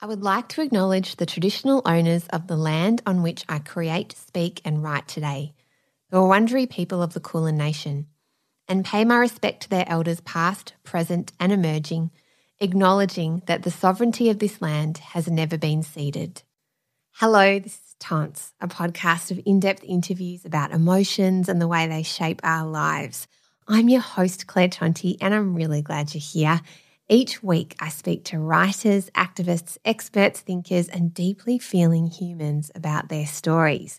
I would like to acknowledge the traditional owners of the land on which I create, speak, and write today, the Wurundjeri people of the Kulin Nation, and pay my respect to their elders past, present, and emerging, acknowledging that the sovereignty of this land has never been ceded. Hello, this is Tance, a podcast of in depth interviews about emotions and the way they shape our lives. I'm your host, Claire Tonti, and I'm really glad you're here. Each week, I speak to writers, activists, experts, thinkers, and deeply feeling humans about their stories.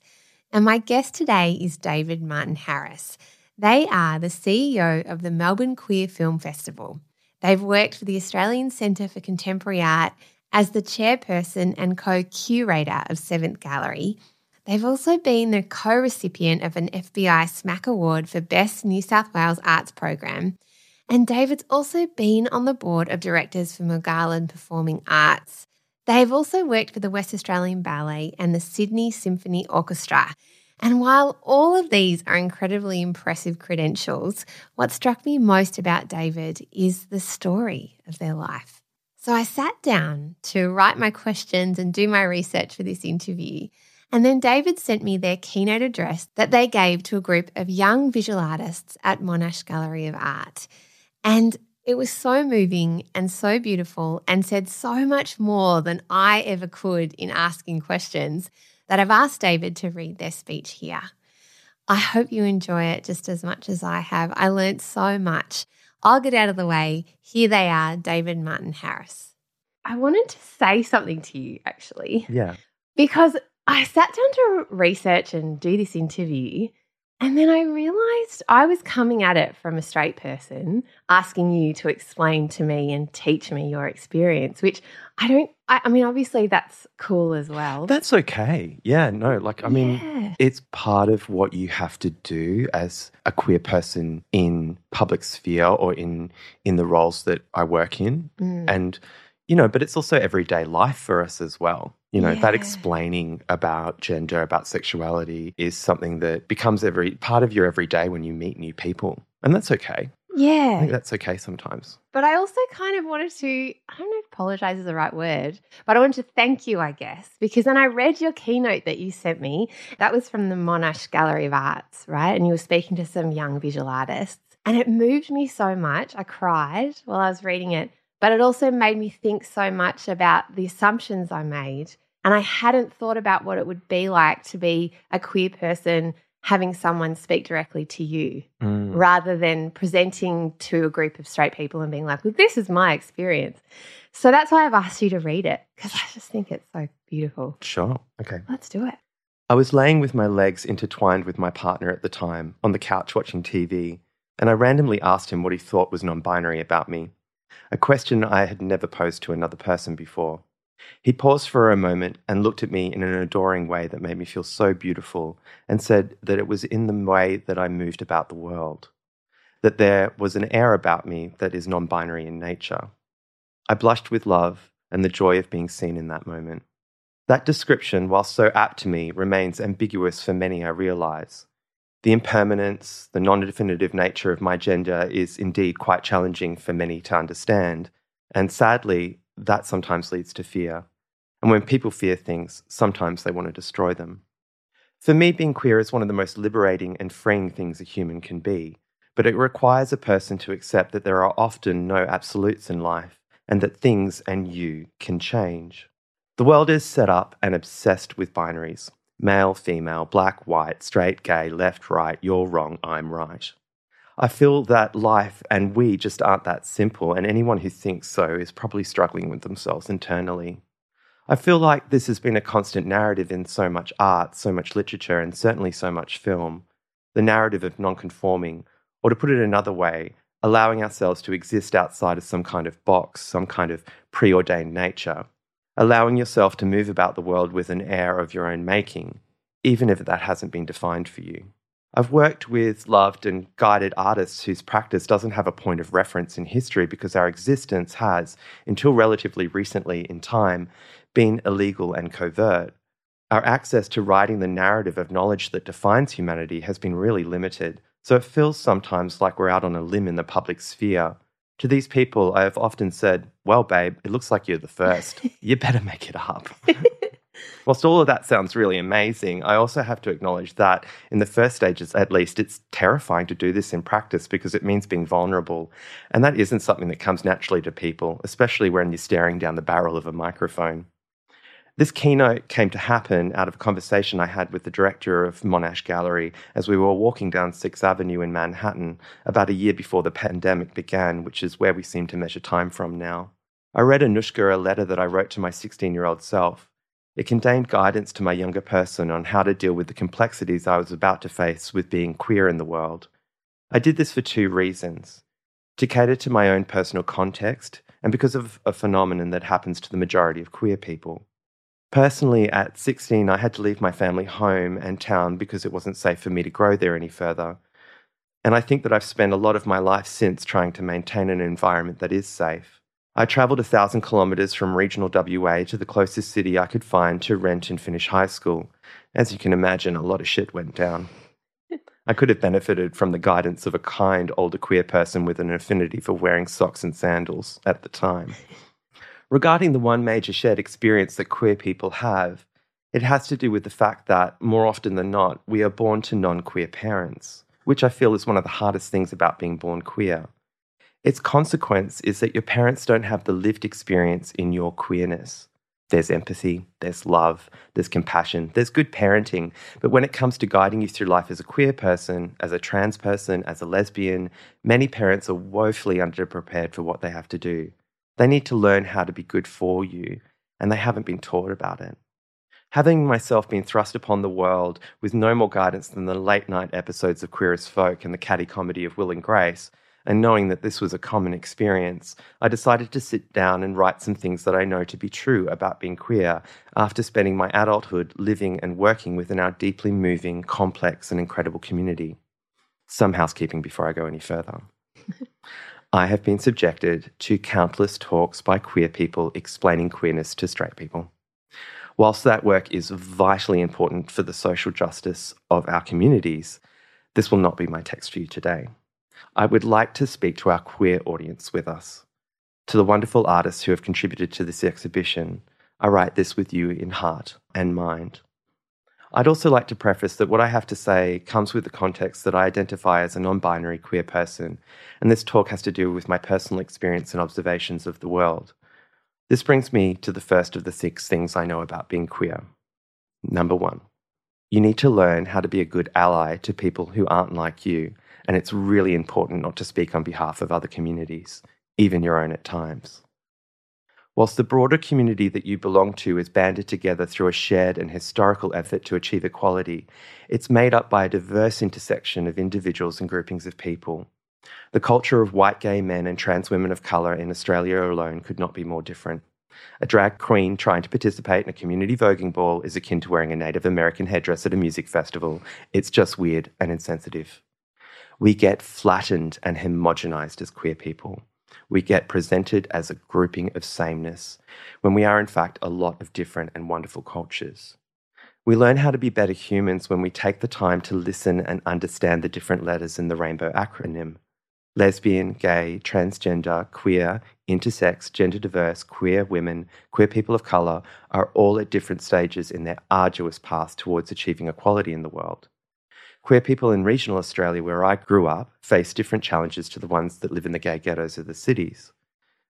And my guest today is David Martin Harris. They are the CEO of the Melbourne Queer Film Festival. They've worked for the Australian Centre for Contemporary Art as the chairperson and co curator of Seventh Gallery. They've also been the co recipient of an FBI SMAC Award for Best New South Wales Arts Program and David's also been on the board of directors for Moogahlin Performing Arts. They have also worked for the West Australian Ballet and the Sydney Symphony Orchestra. And while all of these are incredibly impressive credentials, what struck me most about David is the story of their life. So I sat down to write my questions and do my research for this interview. And then David sent me their keynote address that they gave to a group of young visual artists at Monash Gallery of Art. And it was so moving and so beautiful and said so much more than I ever could in asking questions that I've asked David to read their speech here. I hope you enjoy it just as much as I have. I learned so much. I'll get out of the way. Here they are, David Martin Harris. I wanted to say something to you actually. Yeah. Because I sat down to research and do this interview and then I realized I was coming at it from a straight person, asking you to explain to me and teach me your experience, which I don't, I, I mean, obviously that's cool as well. That's okay. Yeah, no, like, I mean, yeah. it's part of what you have to do as a queer person in public sphere or in, in the roles that I work in. Mm. And, you know, but it's also everyday life for us as well. You know, yeah. that explaining about gender, about sexuality is something that becomes every part of your everyday when you meet new people. And that's okay. Yeah. I think that's okay sometimes. But I also kind of wanted to, I don't know if apologize is the right word, but I wanted to thank you, I guess, because then I read your keynote that you sent me. That was from the Monash Gallery of Arts, right? And you were speaking to some young visual artists. And it moved me so much. I cried while I was reading it but it also made me think so much about the assumptions I made. And I hadn't thought about what it would be like to be a queer person having someone speak directly to you mm. rather than presenting to a group of straight people and being like, well, this is my experience. So that's why I've asked you to read it because I just think it's so beautiful. Sure. Okay. Let's do it. I was laying with my legs intertwined with my partner at the time on the couch watching TV, and I randomly asked him what he thought was non binary about me a question I had never posed to another person before. He paused for a moment and looked at me in an adoring way that made me feel so beautiful and said that it was in the way that I moved about the world, that there was an air about me that is non binary in nature. I blushed with love and the joy of being seen in that moment. That description, while so apt to me, remains ambiguous for many, I realize. The impermanence, the non definitive nature of my gender is indeed quite challenging for many to understand. And sadly, that sometimes leads to fear. And when people fear things, sometimes they want to destroy them. For me, being queer is one of the most liberating and freeing things a human can be, but it requires a person to accept that there are often no absolutes in life and that things and you can change. The world is set up and obsessed with binaries male, female, black, white, straight, gay, left, right, you're wrong, I'm right. I feel that life and we just aren't that simple, and anyone who thinks so is probably struggling with themselves internally. I feel like this has been a constant narrative in so much art, so much literature, and certainly so much film the narrative of non-conforming, or to put it another way, allowing ourselves to exist outside of some kind of box, some kind of preordained nature allowing yourself to move about the world with an air of your own making, even if that hasn't been defined for you. I've worked with, loved, and guided artists whose practice doesn't have a point of reference in history because our existence has, until relatively recently in time, been illegal and covert. Our access to writing the narrative of knowledge that defines humanity has been really limited, so it feels sometimes like we're out on a limb in the public sphere, To these people, I have often said, Well, babe, it looks like you're the first. you better make it up. Whilst all of that sounds really amazing, I also have to acknowledge that in the first stages, at least, it's terrifying to do this in practice because it means being vulnerable. And that isn't something that comes naturally to people, especially when you're staring down the barrel of a microphone. This keynote came to happen out of a conversation I had with the director of Monash Gallery as we were walking down 6th Avenue in Manhattan about a year before the pandemic began, which is where we seem to measure time from now. I read Anouska a letter that I wrote to my 16 year old self. It contained guidance to my younger person on how to deal with the complexities I was about to face with being queer in the world. I did this for two reasons to cater to my own personal context and because of a phenomenon that happens to the majority of queer people. Personally, at 16, I had to leave my family home and town because it wasn't safe for me to grow there any further. And I think that I've spent a lot of my life since trying to maintain an environment that is safe. I travelled a thousand kilometres from regional WA to the closest city I could find to rent and finish high school. As you can imagine, a lot of shit went down. I could have benefited from the guidance of a kind older queer person with an affinity for wearing socks and sandals at the time. Regarding the one major shared experience that queer people have, it has to do with the fact that, more often than not, we are born to non queer parents, which I feel is one of the hardest things about being born queer. Its consequence is that your parents don't have the lived experience in your queerness. There's empathy, there's love, there's compassion, there's good parenting. But when it comes to guiding you through life as a queer person, as a trans person, as a lesbian, many parents are woefully underprepared for what they have to do. They need to learn how to be good for you, and they haven't been taught about it. Having myself been thrust upon the world with no more guidance than the late night episodes of Queer as Folk and the catty comedy of Will and Grace, and knowing that this was a common experience, I decided to sit down and write some things that I know to be true about being queer after spending my adulthood living and working within our deeply moving, complex, and incredible community. Some housekeeping before I go any further. I have been subjected to countless talks by queer people explaining queerness to straight people. Whilst that work is vitally important for the social justice of our communities, this will not be my text for you today. I would like to speak to our queer audience with us. To the wonderful artists who have contributed to this exhibition, I write this with you in heart and mind. I'd also like to preface that what I have to say comes with the context that I identify as a non binary queer person, and this talk has to do with my personal experience and observations of the world. This brings me to the first of the six things I know about being queer. Number one, you need to learn how to be a good ally to people who aren't like you, and it's really important not to speak on behalf of other communities, even your own at times. Whilst the broader community that you belong to is banded together through a shared and historical effort to achieve equality, it's made up by a diverse intersection of individuals and groupings of people. The culture of white gay men and trans women of colour in Australia alone could not be more different. A drag queen trying to participate in a community voguing ball is akin to wearing a Native American headdress at a music festival. It's just weird and insensitive. We get flattened and homogenized as queer people we get presented as a grouping of sameness when we are, in fact, a lot of different and wonderful cultures. We learn how to be better humans when we take the time to listen and understand the different letters in the rainbow acronym lesbian, gay, transgender, queer, intersex, gender diverse, queer women, queer people of colour are all at different stages in their arduous path towards achieving equality in the world. Queer people in regional Australia, where I grew up, face different challenges to the ones that live in the gay ghettos of the cities.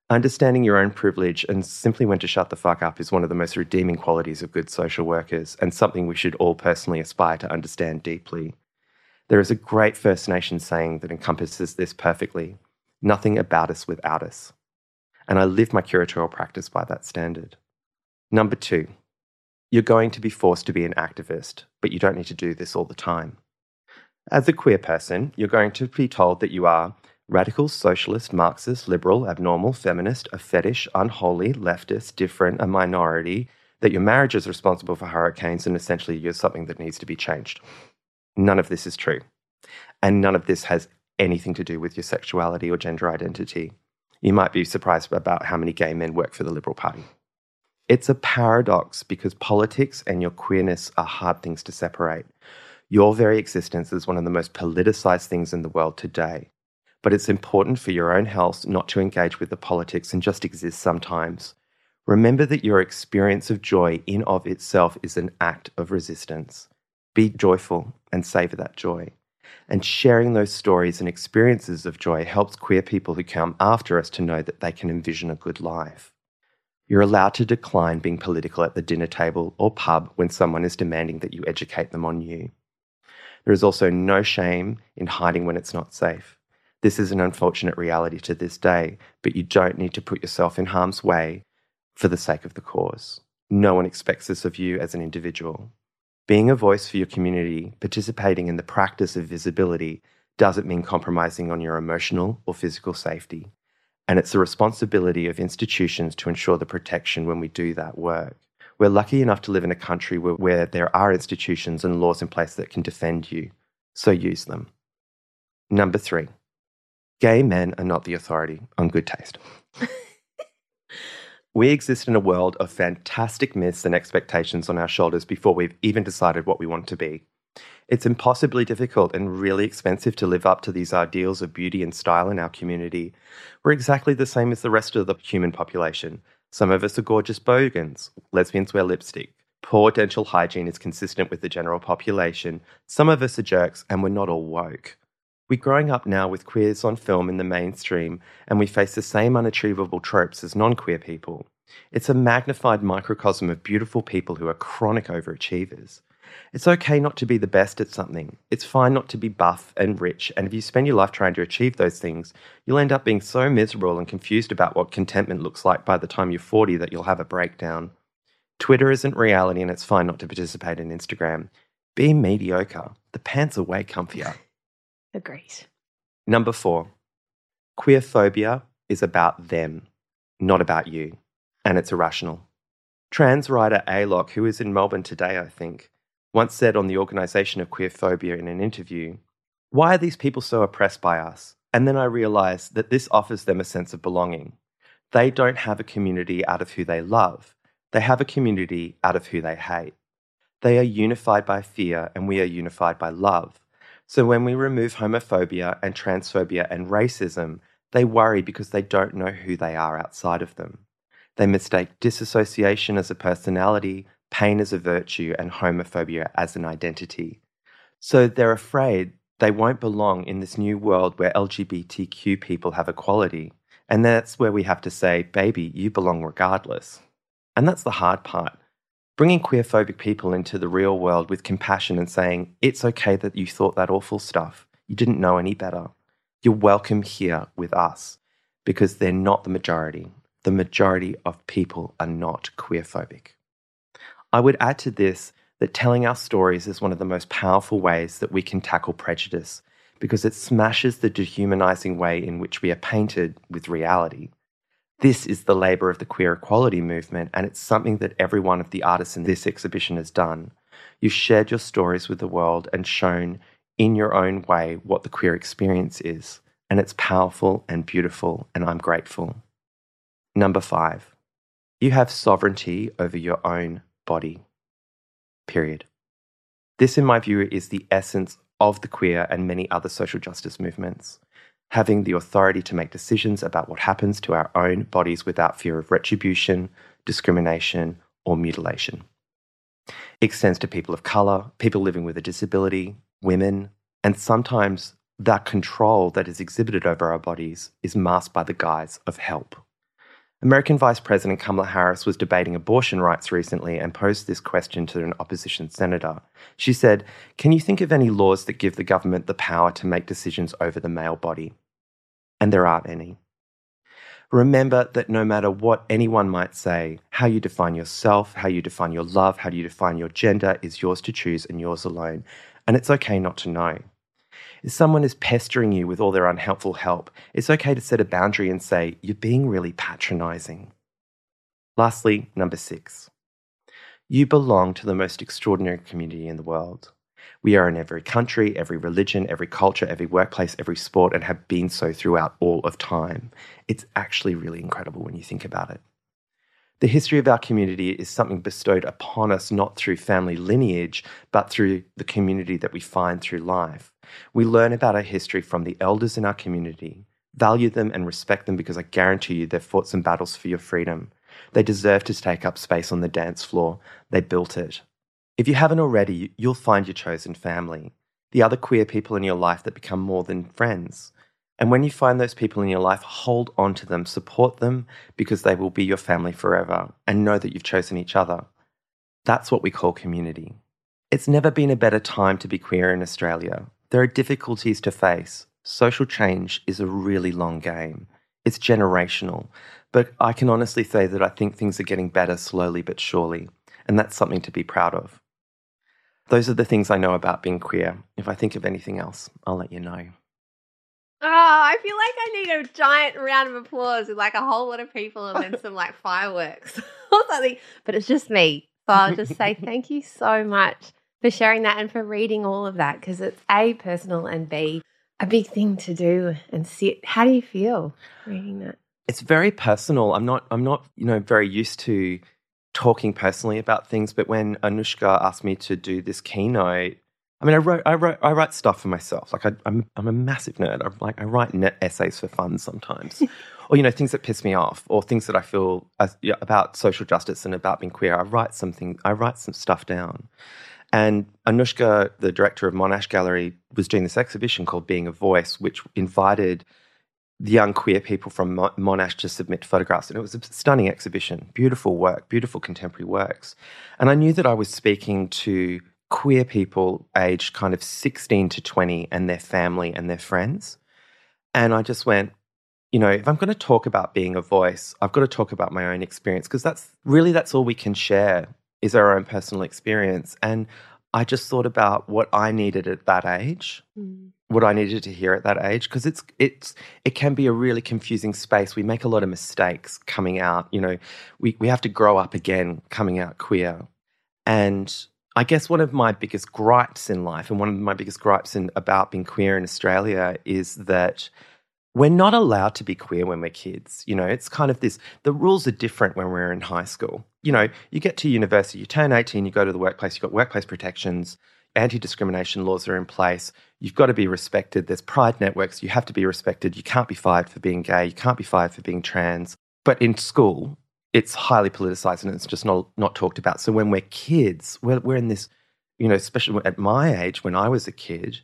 Understanding your own privilege and simply when to shut the fuck up is one of the most redeeming qualities of good social workers and something we should all personally aspire to understand deeply. There is a great First Nation saying that encompasses this perfectly nothing about us without us. And I live my curatorial practice by that standard. Number two, you're going to be forced to be an activist, but you don't need to do this all the time. As a queer person, you're going to be told that you are radical, socialist, Marxist, liberal, abnormal, feminist, a fetish, unholy, leftist, different, a minority, that your marriage is responsible for hurricanes, and essentially you're something that needs to be changed. None of this is true. And none of this has anything to do with your sexuality or gender identity. You might be surprised about how many gay men work for the Liberal Party. It's a paradox because politics and your queerness are hard things to separate. Your very existence is one of the most politicized things in the world today. but it's important for your own health not to engage with the politics and just exist sometimes. Remember that your experience of joy in of itself is an act of resistance. Be joyful and savor that joy. And sharing those stories and experiences of joy helps queer people who come after us to know that they can envision a good life. You're allowed to decline being political at the dinner table or pub when someone is demanding that you educate them on you. There is also no shame in hiding when it's not safe. This is an unfortunate reality to this day, but you don't need to put yourself in harm's way for the sake of the cause. No one expects this of you as an individual. Being a voice for your community, participating in the practice of visibility, doesn't mean compromising on your emotional or physical safety. And it's the responsibility of institutions to ensure the protection when we do that work. We're lucky enough to live in a country where, where there are institutions and laws in place that can defend you, so use them. Number three, gay men are not the authority on good taste. we exist in a world of fantastic myths and expectations on our shoulders before we've even decided what we want to be. It's impossibly difficult and really expensive to live up to these ideals of beauty and style in our community. We're exactly the same as the rest of the human population. Some of us are gorgeous bogans, lesbians wear lipstick. Poor dental hygiene is consistent with the general population. Some of us are jerks, and we're not all woke. We're growing up now with queers on film in the mainstream, and we face the same unachievable tropes as non queer people. It's a magnified microcosm of beautiful people who are chronic overachievers. It's okay not to be the best at something. It's fine not to be buff and rich, and if you spend your life trying to achieve those things, you'll end up being so miserable and confused about what contentment looks like by the time you're 40 that you'll have a breakdown. Twitter isn't reality, and it's fine not to participate in Instagram. Be mediocre. The pants are way comfier. Agreed. Number four, queer phobia is about them, not about you, and it's irrational. Trans writer Alok, who is in Melbourne today, I think, once said on the organisation of queer phobia in an interview, Why are these people so oppressed by us? And then I realised that this offers them a sense of belonging. They don't have a community out of who they love, they have a community out of who they hate. They are unified by fear, and we are unified by love. So when we remove homophobia and transphobia and racism, they worry because they don't know who they are outside of them. They mistake disassociation as a personality, pain as a virtue, and homophobia as an identity. So they're afraid they won't belong in this new world where LGBTQ people have equality. And that's where we have to say, baby, you belong regardless. And that's the hard part bringing queerphobic people into the real world with compassion and saying, it's okay that you thought that awful stuff. You didn't know any better. You're welcome here with us because they're not the majority. The majority of people are not queerphobic. I would add to this that telling our stories is one of the most powerful ways that we can tackle prejudice because it smashes the dehumanizing way in which we are painted with reality. This is the labour of the queer equality movement, and it's something that every one of the artists in this exhibition has done. You've shared your stories with the world and shown in your own way what the queer experience is, and it's powerful and beautiful, and I'm grateful. Number five, you have sovereignty over your own body. Period. This, in my view, is the essence of the queer and many other social justice movements having the authority to make decisions about what happens to our own bodies without fear of retribution, discrimination, or mutilation. It extends to people of colour, people living with a disability, women, and sometimes that control that is exhibited over our bodies is masked by the guise of help. American Vice President Kamala Harris was debating abortion rights recently and posed this question to an opposition senator. She said, Can you think of any laws that give the government the power to make decisions over the male body? And there aren't any. Remember that no matter what anyone might say, how you define yourself, how you define your love, how you define your gender is yours to choose and yours alone. And it's okay not to know. If someone is pestering you with all their unhelpful help, it's okay to set a boundary and say, You're being really patronizing. Lastly, number six, you belong to the most extraordinary community in the world. We are in every country, every religion, every culture, every workplace, every sport, and have been so throughout all of time. It's actually really incredible when you think about it. The history of our community is something bestowed upon us not through family lineage, but through the community that we find through life. We learn about our history from the elders in our community, value them and respect them because I guarantee you they've fought some battles for your freedom. They deserve to take up space on the dance floor. They built it. If you haven't already, you'll find your chosen family, the other queer people in your life that become more than friends. And when you find those people in your life, hold on to them, support them because they will be your family forever and know that you've chosen each other. That's what we call community. It's never been a better time to be queer in Australia. There are difficulties to face. Social change is a really long game. It's generational. But I can honestly say that I think things are getting better slowly but surely. And that's something to be proud of. Those are the things I know about being queer. If I think of anything else, I'll let you know. Oh, I feel like I need a giant round of applause with like a whole lot of people and then some like fireworks or something. But it's just me. So I'll just say thank you so much for sharing that and for reading all of that because it's A, personal and B, a big thing to do and see. How do you feel reading that? It's very personal. I'm not I'm not, you know, very used to talking personally about things, but when Anouska asked me to do this keynote, I mean, I wrote, I wrote, I write stuff for myself. Like I, am I'm a massive nerd. I'm like, I write net essays for fun sometimes, or you know, things that piss me off, or things that I feel as, yeah, about social justice and about being queer. I write something, I write some stuff down. And Anouska, the director of Monash Gallery, was doing this exhibition called Being a Voice, which invited the young queer people from Monash to submit photographs. And it was a stunning exhibition, beautiful work, beautiful contemporary works. And I knew that I was speaking to queer people aged kind of 16 to 20 and their family and their friends. And I just went, you know, if I'm going to talk about being a voice, I've got to talk about my own experience because that's really that's all we can share is our own personal experience. And I just thought about what I needed at that age. Mm. What I needed to hear at that age because it's it's it can be a really confusing space. We make a lot of mistakes coming out. You know, we we have to grow up again coming out queer, and I guess one of my biggest gripes in life, and one of my biggest gripes in, about being queer in Australia, is that we're not allowed to be queer when we're kids. You know, it's kind of this the rules are different when we're in high school. You know, you get to university, you turn 18, you go to the workplace, you've got workplace protections, anti discrimination laws are in place. You've got to be respected. There's pride networks. You have to be respected. You can't be fired for being gay. You can't be fired for being trans. But in school, it's highly politicized and it's just not not talked about. So when we're kids, we're, we're in this, you know, especially at my age when I was a kid,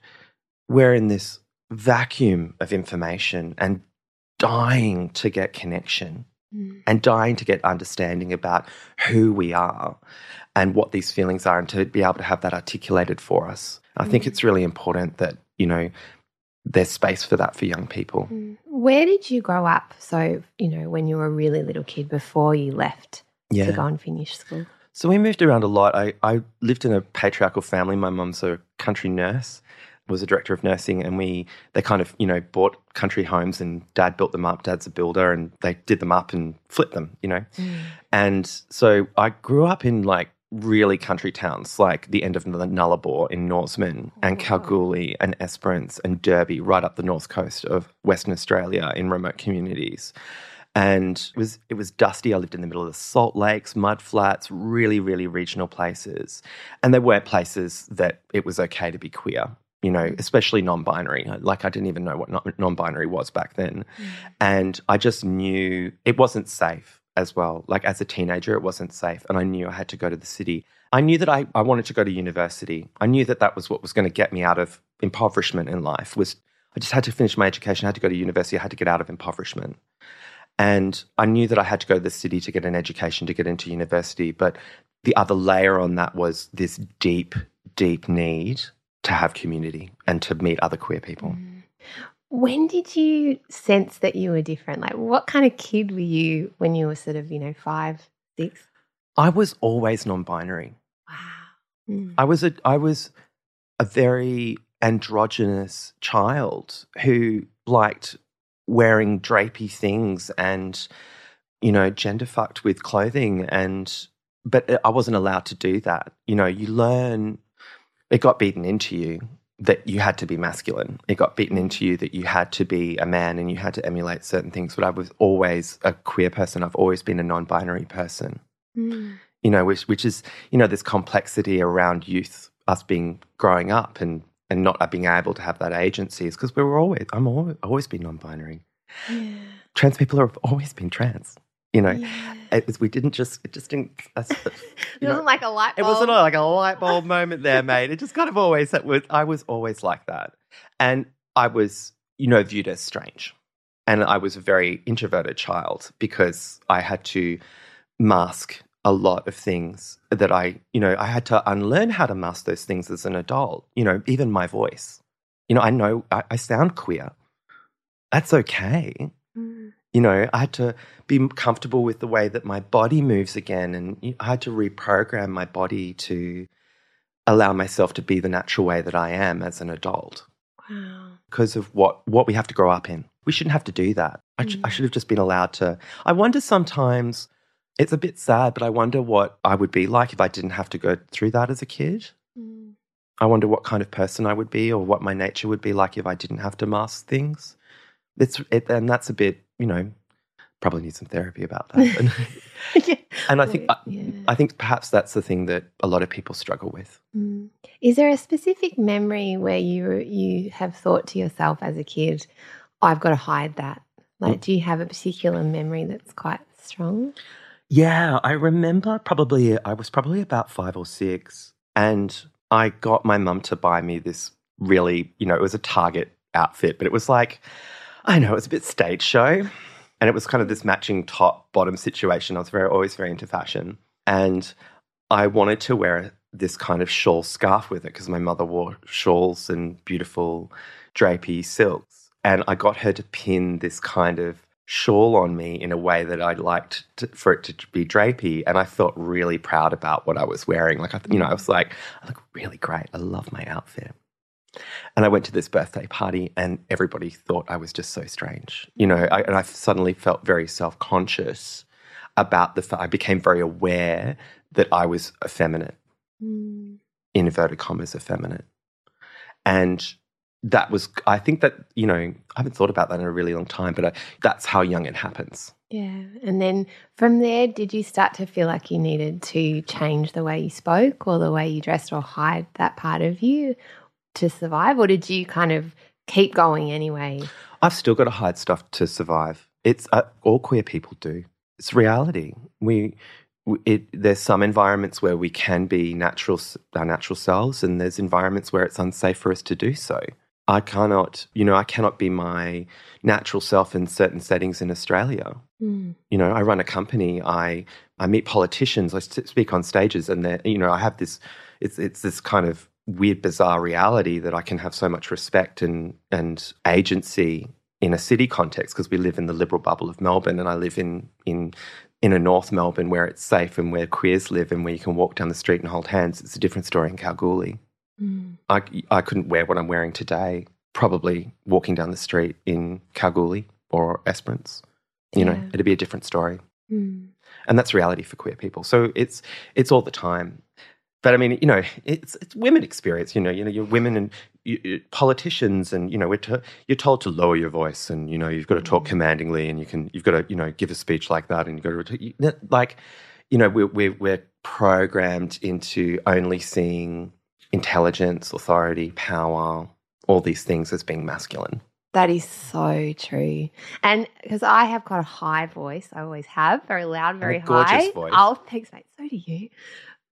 we're in this vacuum of information and dying to get connection mm. and dying to get understanding about who we are and what these feelings are and to be able to have that articulated for us. I mm. think it's really important that, you know, there's space for that for young people. Mm. Where did you grow up? So, you know, when you were a really little kid before you left yeah. to go and finish school? So we moved around a lot. I, I lived in a patriarchal family. My mum's a country nurse, was a director of nursing, and we they kind of you know bought country homes, and dad built them up. Dad's a builder, and they did them up and flipped them, you know. Mm. And so I grew up in like really country towns like the end of Nullarbor in Norseman and Kalgoorlie and Esperance and Derby right up the north coast of Western Australia in remote communities. And it was it was dusty. I lived in the middle of the salt lakes, mud flats, really, really regional places. And there weren't places that it was okay to be queer, you know, especially non-binary. Like I didn't even know what non-binary was back then. Mm. And I just knew it wasn't safe as well. Like as a teenager, it wasn't safe. And I knew I had to go to the city. I knew that I, I wanted to go to university. I knew that that was what was going to get me out of impoverishment in life was I just had to finish my education. I had to go to university. I had to get out of impoverishment. And I knew that I had to go to the city to get an education, to get into university. But the other layer on that was this deep, deep need to have community and to meet other queer people. Mm. When did you sense that you were different? Like, what kind of kid were you when you were sort of, you know, five, six? I was always non-binary. Wow. Mm. I was a I was a very androgynous child who liked wearing drapey things and you know gender fucked with clothing and but I wasn't allowed to do that. You know, you learn it got beaten into you that you had to be masculine. It got beaten into you that you had to be a man and you had to emulate certain things. But I was always a queer person. I've always been a non-binary person. Mm. You know, which which is you know this complexity around youth, us being growing up and and not being able to have that agency is because we were always I'm always, always been non-binary. Yeah. Trans people have always been trans. You know, yeah. it was, we didn't just, it just didn't. It wasn't like a light bulb. It wasn't like a light bulb moment there, mate. It just kind of always, it was, I was always like that. And I was, you know, viewed as strange. And I was a very introverted child because I had to mask a lot of things that I, you know, I had to unlearn how to mask those things as an adult. You know, even my voice. You know, I know I, I sound queer. That's okay. Mm you know, I had to be comfortable with the way that my body moves again. And I had to reprogram my body to allow myself to be the natural way that I am as an adult. Wow. Because of what, what we have to grow up in. We shouldn't have to do that. I, mm. I should have just been allowed to. I wonder sometimes, it's a bit sad, but I wonder what I would be like if I didn't have to go through that as a kid. Mm. I wonder what kind of person I would be or what my nature would be like if I didn't have to mask things. It's it, and that's a bit you know, probably need some therapy about that. yeah. And I think yeah. I, I, think perhaps that's the thing that a lot of people struggle with. Mm. Is there a specific memory where you you have thought to yourself as a kid, I've got to hide that? Like, mm. do you have a particular memory that's quite strong? Yeah, I remember probably I was probably about five or six, and I got my mum to buy me this really, you know, it was a Target outfit, but it was like I know, it was a bit stage show. And it was kind of this matching top bottom situation. I was very always very into fashion. And I wanted to wear this kind of shawl scarf with it because my mother wore shawls and beautiful drapey silks. And I got her to pin this kind of shawl on me in a way that I liked to, for it to be drapey. And I felt really proud about what I was wearing. Like, I, you know, I was like, I look really great. I love my outfit. And I went to this birthday party, and everybody thought I was just so strange. You know, I, and I suddenly felt very self conscious about the fact I became very aware that I was effeminate, mm. inverted commas, effeminate. And that was, I think that, you know, I haven't thought about that in a really long time, but I, that's how young it happens. Yeah. And then from there, did you start to feel like you needed to change the way you spoke or the way you dressed or hide that part of you? To survive, or did you kind of keep going anyway? I've still got to hide stuff to survive. It's uh, all queer people do. It's reality. We, it, there's some environments where we can be natural, our natural selves, and there's environments where it's unsafe for us to do so. I cannot, you know, I cannot be my natural self in certain settings in Australia. Mm. You know, I run a company. I I meet politicians. I speak on stages, and you know, I have this. It's it's this kind of weird, bizarre reality that I can have so much respect and and agency in a city context because we live in the liberal bubble of Melbourne, and I live in in in a North Melbourne where it's safe and where queers live and where you can walk down the street and hold hands. It's a different story in Kalgoorlie. Mm. I I couldn't wear what I'm wearing today. Probably walking down the street in Kalgoorlie or Esperance. You yeah. know, it'd be a different story. Mm. And that's reality for queer people. So it's it's all the time. But I mean, you know, it's it's women experience. You know, you know, you're women and you, politicians, and you know, we're to, you're told to lower your voice, and you know, you've got to talk mm. commandingly, and you can you've got to you know give a speech like that, and you've got to you, like, you know, we're, we're we're programmed into only seeing intelligence, authority, power, all these things as being masculine. That is so true. And because I have got a high voice, I always have, very loud, very high. Voice. Oh, thanks, mate. So do you.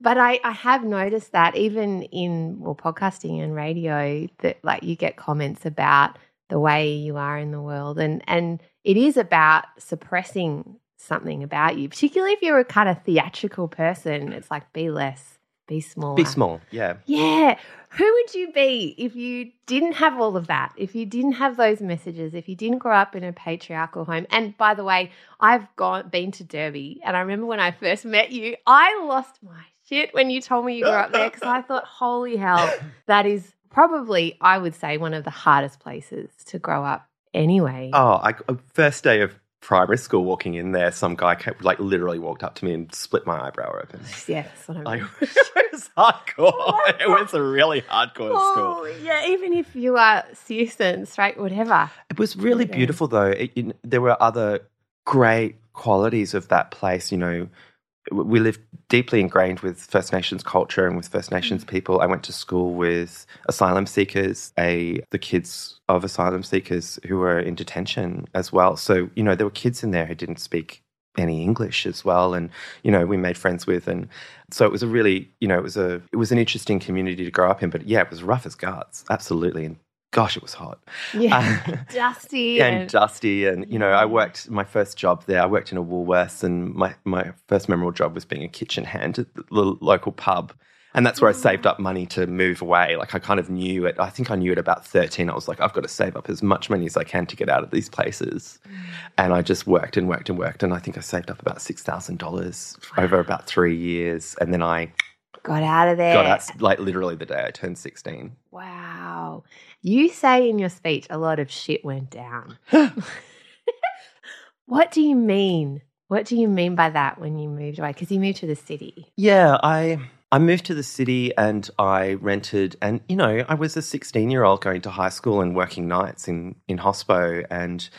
But I, I have noticed that even in well podcasting and radio that like you get comments about the way you are in the world and and it is about suppressing something about you, particularly if you're a kind of theatrical person. It's like be less, be small. Be small, yeah. Yeah. Who would you be if you didn't have all of that? If you didn't have those messages, if you didn't grow up in a patriarchal home? And by the way, I've gone been to Derby and I remember when I first met you, I lost my shit when you told me you grew up there because I thought, holy hell, that is probably, I would say, one of the hardest places to grow up anyway. Oh, I, uh, first day of primary school walking in there, some guy came, like literally walked up to me and split my eyebrow open. Yeah, that's what I Like, it was hardcore. it was a really hardcore school. Oh, yeah, even if you are cis and straight, whatever. It was really beautiful, though. It, you- there were other great qualities of that place. You know, we lived deeply ingrained with First Nations culture and with First mm-hmm. Nations people. I went to school with asylum seekers, a the kids of asylum seekers who were in detention as well. So you know, there were kids in there who didn't speak any English as well, and you know, we made friends with, and so it was a really, you know, it was a it was an interesting community to grow up in. But yeah, it was rough as guts, absolutely, and gosh, it was hot. Yeah, dusty. and and- dusty and you know i worked my first job there. I worked in a woolworths and my, my first memorable job was being a kitchen hand at the local pub. And that's where i saved mm-hmm. up money to move away. Like i kind of knew it. I think i knew it about 13 i was like i've got to save up as much money as i can to get out of these places. Mm. And i just worked and worked and worked. And i think i saved up about $6000 over about three years. And then i got out of there. got out like literally the day i turned 16 Wow. You say in your speech a lot of shit went down. what do you mean? What do you mean by that when you moved away? Because you moved to the city. Yeah, I I moved to the city and I rented and you know, I was a 16-year-old going to high school and working nights in in hospo and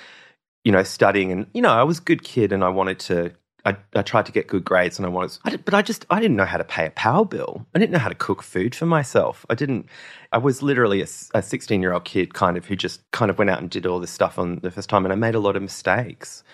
you know, studying and you know, I was a good kid and I wanted to I, I tried to get good grades and I wanted, I did, but I just I didn't know how to pay a power bill. I didn't know how to cook food for myself. I didn't. I was literally a sixteen year old kid, kind of who just kind of went out and did all this stuff on the first time, and I made a lot of mistakes.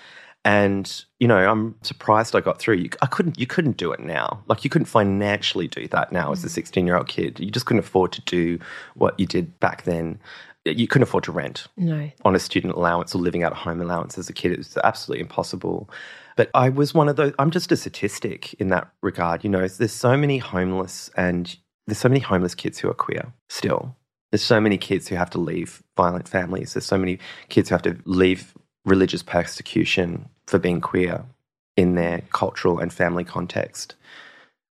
And you know, I'm surprised I got through. You, I couldn't. You couldn't do it now. Like you couldn't financially do that now as a mm. 16 year old kid. You just couldn't afford to do what you did back then. You couldn't afford to rent No. on a student allowance or living out of home allowance as a kid. It was absolutely impossible. But I was one of those. I'm just a statistic in that regard. You know, there's so many homeless and there's so many homeless kids who are queer still. There's so many kids who have to leave violent families. There's so many kids who have to leave religious persecution for being queer in their cultural and family context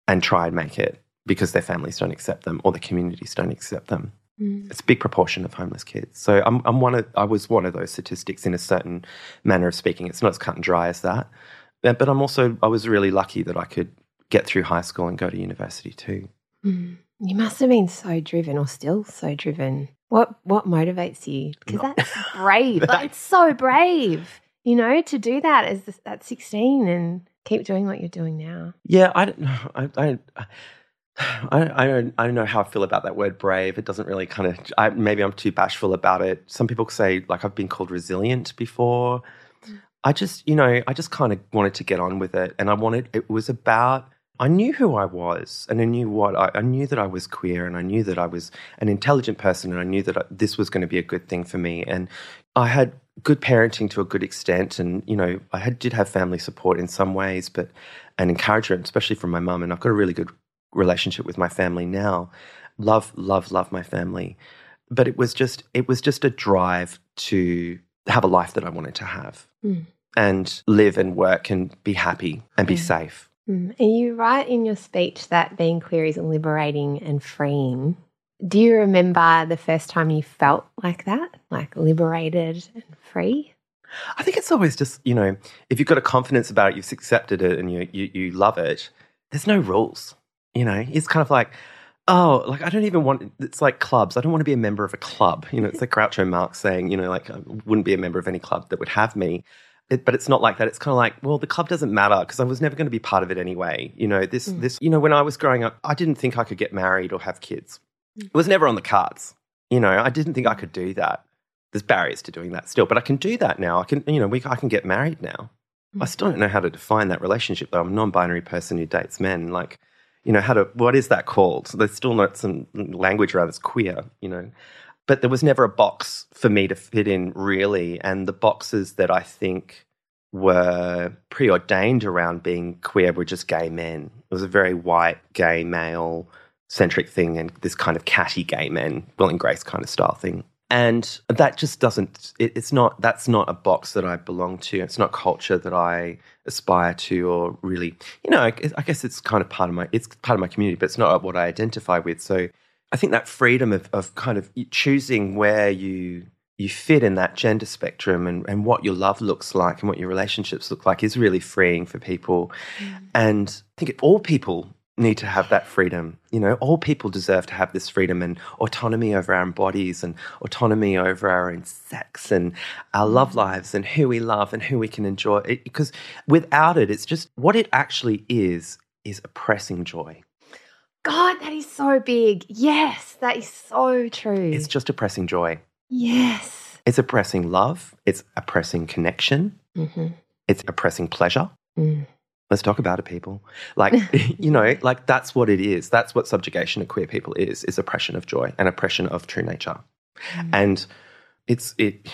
and try and make it because their families don't accept them or the communities don't accept them. Mm. It's a big proportion of homeless kids. So I'm, I'm one of, I was one of those statistics in a certain manner of speaking. It's not as cut and dry as that. But I'm also, I was really lucky that I could get through high school and go to university too. Mm. You must have been so driven, or still so driven. What what motivates you? Because that's brave. like, it's so brave, you know, to do that as at sixteen and keep doing what you're doing now. Yeah, I don't know. I, I, I, I don't. I don't know how I feel about that word brave. It doesn't really kind of. I, maybe I'm too bashful about it. Some people say like I've been called resilient before. Mm. I just, you know, I just kind of wanted to get on with it, and I wanted. It was about. I knew who I was, and I knew what I, I knew that I was queer, and I knew that I was an intelligent person, and I knew that I, this was going to be a good thing for me. And I had good parenting to a good extent, and you know, I had, did have family support in some ways, but and encouragement, especially from my mum. And I've got a really good relationship with my family now. Love, love, love my family. But it was just it was just a drive to have a life that I wanted to have. Mm. And live and work and be happy and be Yeah. safe. Mm. And you write in your speech that being queer is liberating and freeing. Do you remember the first time you felt like that, like liberated and free? I think it's always just, you know, if you've got a confidence about it, you've accepted it and you, you, you love it, there's no rules. You know, it's kind of like, oh, like I don't even want, it's like clubs. I don't want to be a member of a club. You know, it's like Groucho Marx saying, you know, like I wouldn't be a member of any club that would have me. It, but it's not like that. It's kind of like, well, the club doesn't matter because I was never going to be part of it anyway. You know, this, Mm. this, you know, when I was growing up, I didn't think I could get married or have kids. Mm. It was never on the cards. You know, I didn't think I mm. could do that. There's barriers to doing that still, but I can do that now. I can, you know, we, I can get married now. I mm. still don't know how to define that relationship though. I'm a non-binary person who dates men. Like, you know, how to, what is that called? There's still not some language around it's queer, you know. But there was never a box for me to fit in really. And the boxes that I think were preordained around being queer were just gay men. It was a very white, gay, male centric thing and this kind of catty gay men, Will and Grace kind of style thing. And that just doesn't, it, it's not, that's not a box that I belong to. It's not culture that I aspire to or really, you know, I, I guess it's kind of part of my, it's part of my community, but it's not what I identify with. So I think that freedom of, of kind of choosing where you, you fit in that gender spectrum and, and what your love looks like and what your relationships look like is really freeing for people. Mm. And I think all people need to have that freedom. You know, all people deserve to have this freedom and autonomy over our own bodies and autonomy over our own sex and our love lives and who we love and who we can enjoy. It, because without it, it's just what it actually is is oppressing joy. God, that is so big. Yes, that is so true. It's just oppressing joy. Yes. It's oppressing love. It's oppressing connection. Mm-hmm. It's oppressing pleasure. Mm. Let's talk about it, people. Like, you know, like that's what it is. That's what subjugation of queer people is, is oppression of joy and oppression of true nature. Mm. And it's it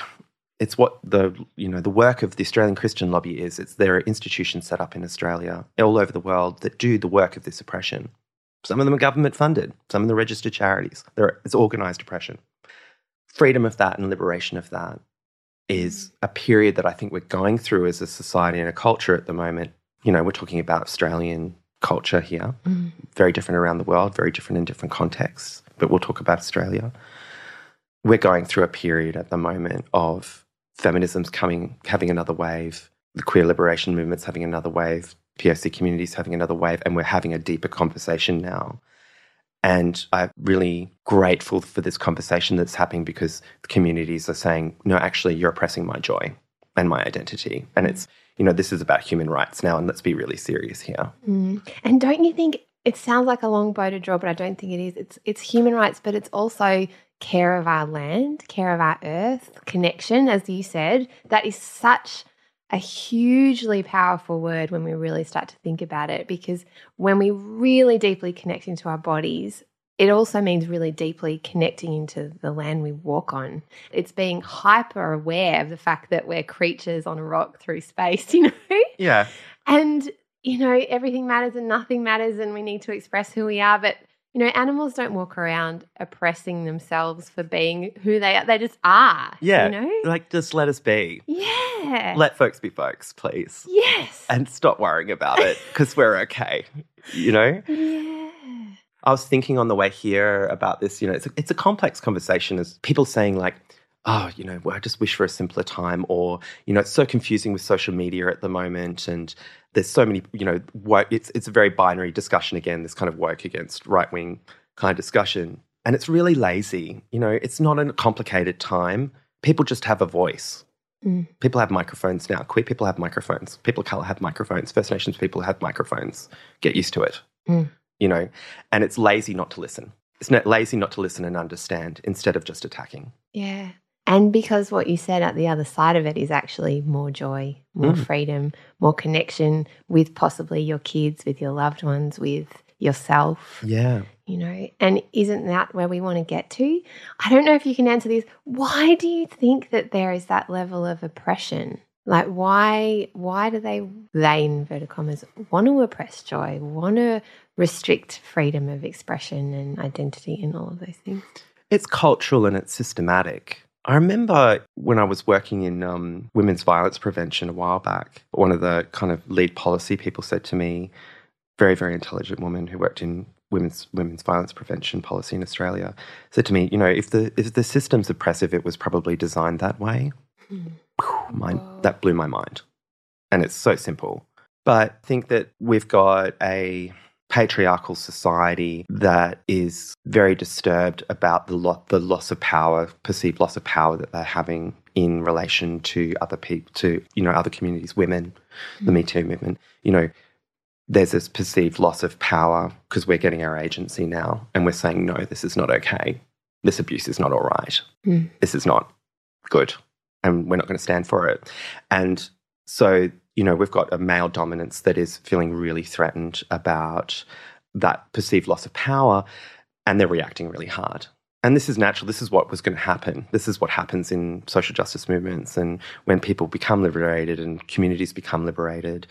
it's what the you know the work of the Australian Christian lobby is. It's there are institutions set up in Australia, all over the world, that do the work of this oppression. Some of them are government funded, some of them are registered charities. There it's organised oppression. Freedom of that and liberation of that is a period that I think we're going through as a society and a culture at the moment you know, we're talking about Australian culture here, mm. very different around the world, very different in different contexts, but we'll talk about Australia. We're going through a period at the moment of feminism's coming, having another wave, the queer liberation movement's having another wave, POC communities having another wave, and we're having a deeper conversation now. And I'm really grateful for this conversation that's happening because the communities are saying, no, actually, you're oppressing my joy and my identity. And it's you know, this is about human rights now, and let's be really serious here. Mm. And don't you think it sounds like a long bow to draw, but I don't think it is. It's it's human rights, but it's also care of our land, care of our earth, connection, as you said. That is such a hugely powerful word when we really start to think about it because when we really deeply connect into our bodies it also means really deeply connecting into the land we walk on. It's being hyper aware of the fact that we're creatures on a rock through space, you know? Yeah. And, you know, everything matters and nothing matters, and we need to express who we are. But, you know, animals don't walk around oppressing themselves for being who they are. They just are. Yeah. You know? Like, just let us be. Yeah. Let folks be folks, please. Yes. And stop worrying about it because we're okay, you know? Yeah. I was thinking on the way here about this. You know, it's a, it's a complex conversation. As people saying like, oh, you know, well, I just wish for a simpler time, or you know, it's so confusing with social media at the moment, and there's so many, you know, woke, it's it's a very binary discussion again. This kind of woke against right wing kind of discussion, and it's really lazy. You know, it's not a complicated time. People just have a voice. Mm. People have microphones now. Queer people have microphones. People of color have microphones. First Nations people have microphones. Get used to it. Mm you know, and it's lazy not to listen. It's not lazy not to listen and understand instead of just attacking. Yeah. And because what you said at the other side of it is actually more joy, more mm. freedom, more connection with possibly your kids, with your loved ones, with yourself. Yeah. You know, and isn't that where we want to get to? I don't know if you can answer this. Why do you think that there is that level of oppression? Like why why do they they inverted commas want to oppress joy, want to restrict freedom of expression and identity and all of those things? It's cultural and it's systematic. I remember when I was working in um, women's violence prevention a while back, one of the kind of lead policy people said to me, very, very intelligent woman who worked in women's women's violence prevention policy in Australia, said to me, you know, if the if the system's oppressive, it was probably designed that way. Hmm. Mind, that blew my mind. And it's so simple. But I think that we've got a patriarchal society that is very disturbed about the, lo- the loss of power, perceived loss of power that they're having in relation to other people, to you know other communities, women, mm. the Me Too movement. You know, there's this perceived loss of power because we're getting our agency now, and we're saying no, this is not okay. This abuse is not all right. Mm. This is not good, and we're not going to stand for it. And so you know, we've got a male dominance that is feeling really threatened about that perceived loss of power, and they're reacting really hard. And this is natural. This is what was going to happen. This is what happens in social justice movements. And when people become liberated and communities become liberated,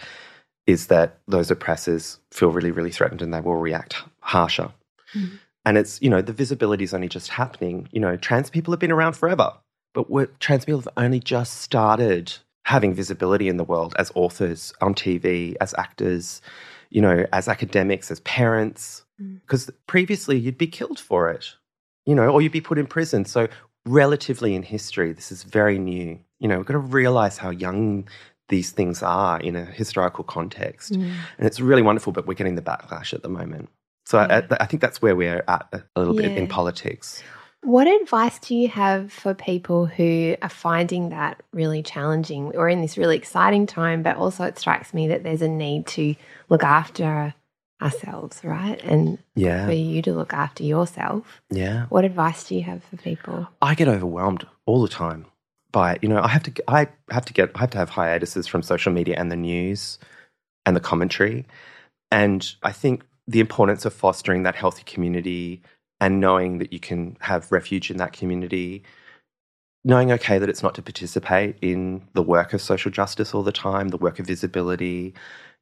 is that those oppressors feel really, really threatened and they will react harsher. Mm. And it's, you know, the visibility is only just happening. You know, trans people have been around forever, but trans people have only just started having visibility in the world as authors on TV, as actors, you know, as academics, as parents. Because mm. previously you'd be killed for it, you know, or you'd be put in prison. So relatively in history, this is very new. You know, we've got to realize how young these things are in a historical context. Mm. And it's really wonderful, but we're getting the backlash at the moment. So I, I, I think that's where we're at a little bit in politics. What advice do you have for people who are finding that really challenging? We're in this really exciting time, but also it strikes me that there's a need to look after ourselves, right? And for you to look after yourself. Yeah. What advice do you have for people? I get overwhelmed all the time by it. You know, I have to I have to get I have to have hiatuses from social media and the news and the commentary. And I think the importance of fostering that healthy community and knowing that you can have refuge in that community, knowing okay that it's not to participate in the work of social justice all the time, the work of visibility.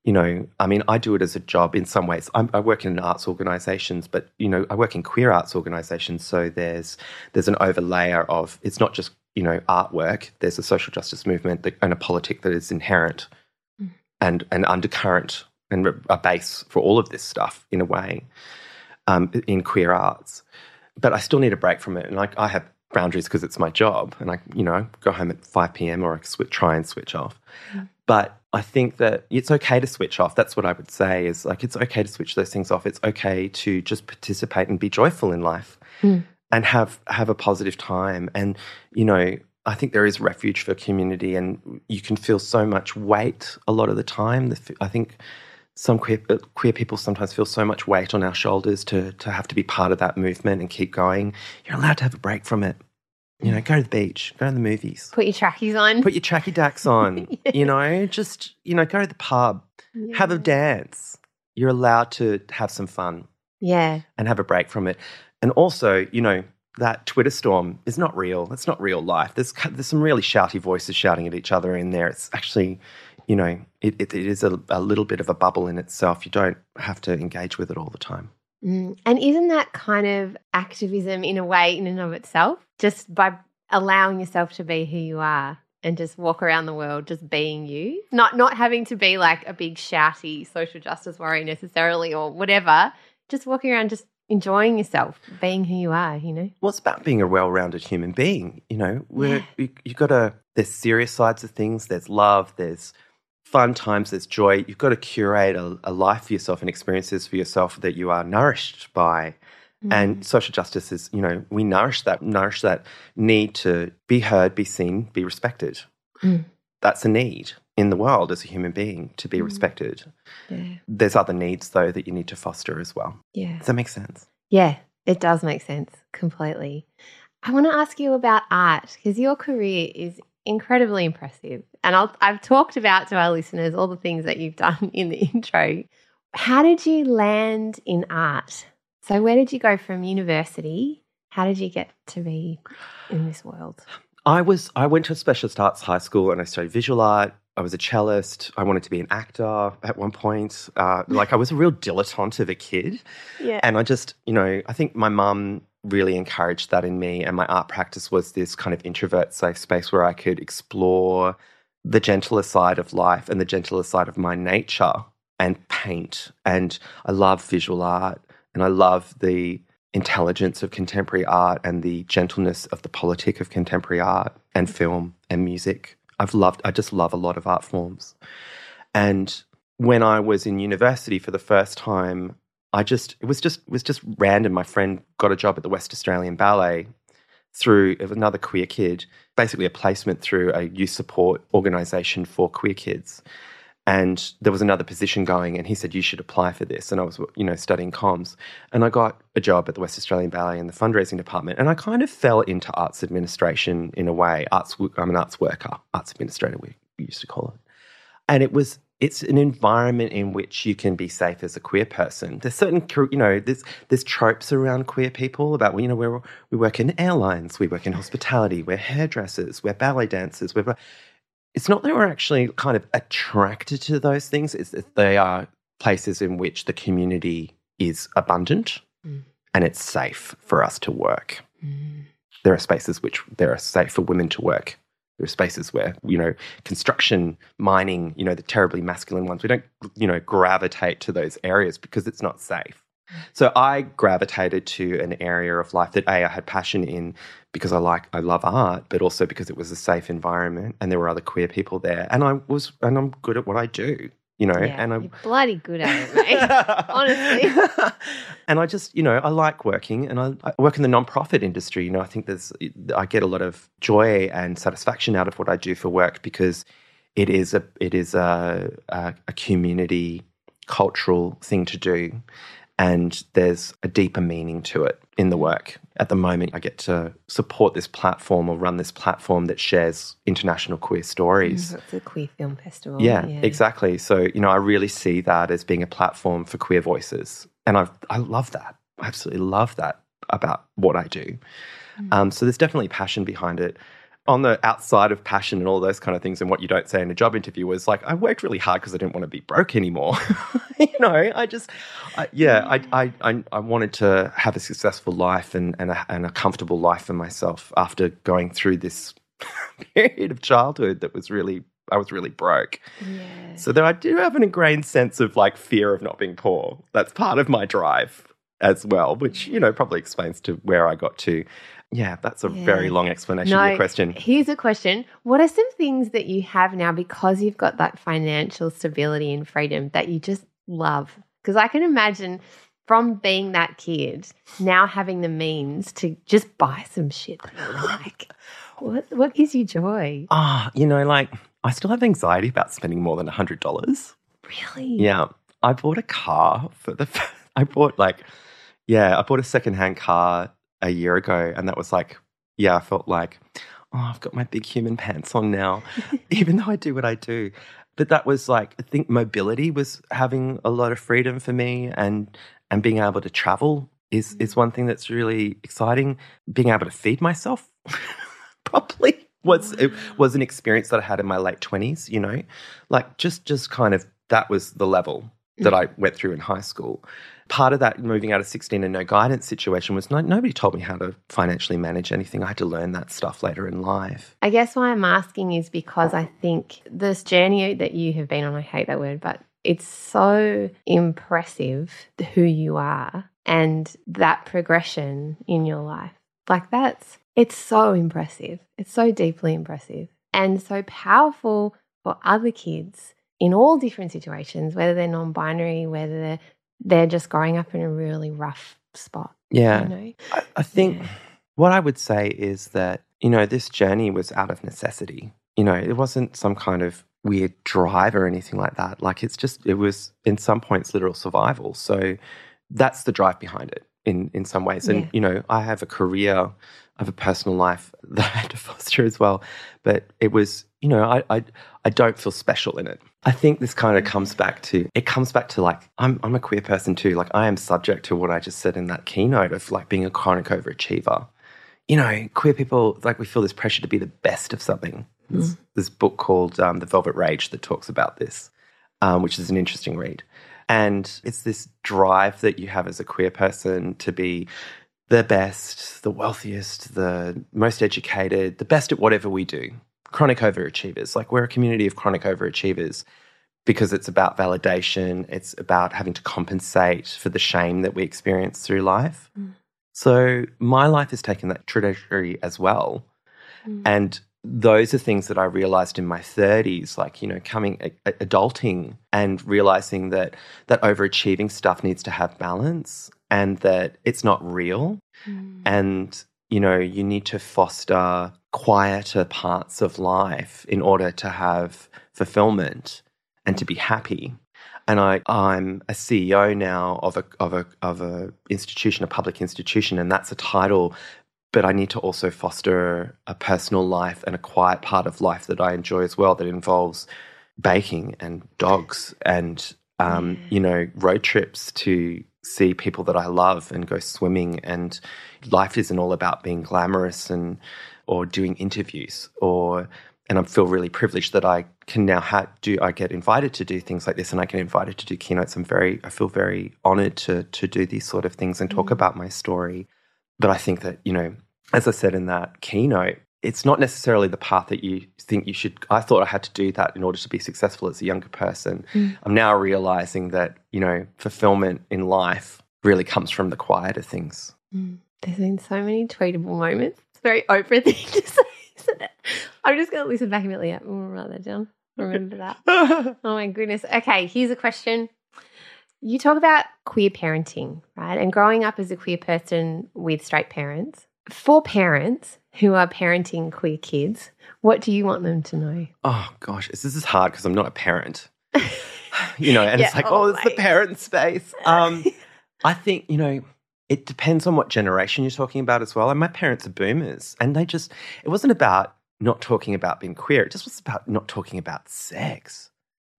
You know, I mean, I do it as a job in some ways. I'm, I work in arts organisations, but you know, I work in queer arts organisations. So there's there's an overlayer of it's not just you know artwork. There's a social justice movement that, and a politic that is inherent Mm. and an undercurrent and a base for all of this stuff in a way um, in queer arts. But I still need a break from it, and like I have boundaries because it's my job, and I you know go home at five p.m. or I swi try and switch off. Mm. But I think that it's okay to switch off. That's what I would say is like it's okay to switch those things off. It's okay to just participate and be joyful in life Mm. and have have a positive time. And you know, I think there is refuge for community, and you can feel so much weight a lot of the time. I think some queer uh, queer people sometimes feel so much weight on our shoulders to to have to be part of that movement and keep going. You're allowed to have a break from it. You know, go to the beach, go to the movies, Put your trackies on. put your tracky dacks on. You know, just you know, go to the pub, have a dance. You're allowed to have some fun Yeah. and have a break from it. And also, you know, that Twitter storm is not real. It's not real life. There's there's some really shouty voices shouting at each other in there. It's actually, you know, it, it, it is a, a little bit of a bubble in itself. You don't have to engage with it all the time. Mm. And isn't that kind of activism in a way, in and of itself, just by allowing yourself to be who you are and just walk around the world just being you, not not having to be like a big shouty social justice warrior necessarily or whatever, just walking around just enjoying yourself, being who you are, you know? Well, about being a well-rounded human being. You know, we're Yeah. you, you got to. There's serious sides of things. There's love. There's fun times. There's joy. You've got to curate a, a life for yourself and experiences for yourself that you are nourished by. Mm. And social justice is, you know, we nourish that, nourish that need to be heard, be seen, be respected. Mm. That's a need in the world as a human being to be Mm. respected. yeah, There's other needs though that you need to foster as well. yeah. Does that make sense? Yeah, it does make sense completely. I want to ask you about art because your career is incredibly impressive. And I'll, I've talked about to our listeners all the things that you've done in the intro. How did you land in art? So, where did you go from university? How did you get to be in this world? I was I went to a specialist arts high school and I studied visual art. I was a cellist. I wanted to be an actor at one point. Uh, like I was a real dilettante of a kid. Yeah. And I just, you know, I think my mum really encouraged that in me. And my art practice was this kind of introvert safe space where I could explore the gentler side of life and the gentler side of my nature and paint. And I love visual art and I love the intelligence of contemporary art and the gentleness of the politic of contemporary art and mm-hmm. film and music. I've loved, I just love a lot of art forms. And when I was in university for the first time, I just it was just it was just random. My friend got a job at the West Australian Ballet through another queer kid, basically a placement through a youth support organisation for queer kids. And there was another position going, and he said you should apply for this. And I was, you know, studying comms, and I got a job at the West Australian Ballet in the fundraising department. And I kind of fell into arts administration in a way. Arts, I'm an arts worker, arts administrator, we used to call it. And it was it's an environment in which you can be safe as a queer person. There's certain, you know, there's there's tropes around queer people about, you know, we we work in airlines, we work in hospitality, we're hairdressers, we're ballet dancers, we're. It's not that we're actually kind of attracted to those things; it's that they are places in which the community is abundant Mm. and it's safe for us to work. Mm. There are spaces which there are safe for women to work. There are spaces where, you know, construction, mining, you know, the terribly masculine ones, we don't, you know, gravitate to those areas because it's not safe. So I gravitated to an area of life that A, I had passion in because I like I love art, but also because it was a safe environment and there were other queer people there. And I was and I'm good at what I do. You know, Yeah, and I you're bloody good at it, mate. Honestly. and I just, you know, I like working and I, I work in the nonprofit industry. You know, I think there's, I get a lot of joy and satisfaction out of what I do for work because it is a, it is a, a, a community cultural thing to do. And there's a deeper meaning to it in the work. At the moment, I get to support this platform or run this platform that shares international queer stories. It's a queer film festival. Yeah, exactly. So, you know, I really see that as being a platform for queer voices. And I I love that. I absolutely love that about what I do. Um, so there's definitely passion behind it. On the outside of passion and all those kind of things, and what you don't say in a job interview was like, I worked really hard because I didn't want to be broke anymore. you know, I just, I, yeah, I, I, I, I wanted to have a successful life and, and, a, and a comfortable life for myself after going through this period of childhood that was really, I was really broke. Yeah. So there, I do have an ingrained sense of like fear of not being poor. That's part of my drive as well, which you know probably explains to where I got to. Yeah, that's a very long explanation of your question. Here's a question. What are some things that you have now because you've got that financial stability and freedom that you just love? Because I can imagine from being that kid now having the means to just buy some shit that you like. What what gives you joy? Ah, you know, like I still have anxiety about spending more than a hundred dollars. Really? Yeah, I bought a car for the. I bought like, yeah, I bought a secondhand car a year ago, and that was like, yeah, I felt like, oh, I've got my big human pants on now, even though I do what I do. But that was like, I think mobility was having a lot of freedom for me, and and being able to travel is mm-hmm. is one thing that's really exciting. Being able to feed myself properly was it was an experience that I had in my late twenties. You know, like just just kind of that was the level that mm-hmm. I went through in high school. Part of that moving out of 16 and no guidance situation was no, nobody told me how to financially manage anything. I had to learn that stuff later in life. I guess why I'm asking is because I think this journey that you have been on, I hate that word, but it's so impressive who you are and that progression in your life. Like that's, it's so impressive. It's so deeply impressive and so powerful for other kids in all different situations, whether they're non binary, whether they're, they're just growing up in a really rough spot. Yeah. You know? I, I think Yeah. what I would say is that, you know, this journey was out of necessity. You know, it wasn't some kind of weird drive or anything like that. Like it's just, it was in some points literal survival. So that's the drive behind it in, in some ways. And, Yeah. you know, I have a career, I have a personal life that I had to foster as well. But it was, you know, I, I, I don't feel special in it. I think this kind of comes back to it comes back to like I'm I'm a queer person too. Like I am subject to what I just said in that keynote of like being a chronic overachiever. You know, queer people like we feel this pressure to be the best of something. There's this book called um, The Velvet Rage that talks about this, um, which is an interesting read. And it's this drive that you have as a queer person to be the best, the wealthiest, the most educated, the best at whatever we do. Chronic overachievers. Like we're a community of chronic overachievers because it's about validation, it's about having to compensate for the shame that we experience through life. So my life has taken that trajectory as well. Mm. And those are things that I realized in my 30s, like, you know, coming a- adulting and realizing that that overachieving stuff needs to have balance and that it's not real Mm. and you know you need to foster quieter parts of life in order to have fulfillment and to be happy and I, I'm a CEO now of a of a of a institution, a public institution, and that's a title. But I need to also foster a personal life and a quiet part of life that I enjoy as well. That involves baking and dogs and um, Yeah. you know road trips to see people that I love and go swimming. And life isn't all about being glamorous and or doing interviews or and I feel really privileged that I can now ha- do. I get invited to do things like this, and I get invited to do keynotes. I'm very, I feel very honored to to do these sort of things and talk Mm. about my story. But I think that you know, as I said in that keynote, it's not necessarily the path that you think you should. I thought I had to do that in order to be successful as a younger person. Mm. I'm now realizing that you know, fulfillment in life really comes from the quieter things. Mm. There's been so many tweetable moments. A very Oprah thing to say, isn't it? I'm just going to listen back immediately. I'm going to write that down. Remember that. oh my goodness. Okay, here's a question. You talk about queer parenting, right? And growing up as a queer person with straight parents. For parents who are parenting queer kids, what do you want them to know? Oh gosh, this is hard because I'm not a parent. you know, and Yeah, it's like, oh oh, it's the parent space. Um, I think, you know, it depends on what generation you're talking about as well. And my parents are boomers, and they just, it wasn't about not talking about being queer, it just was about not talking about sex.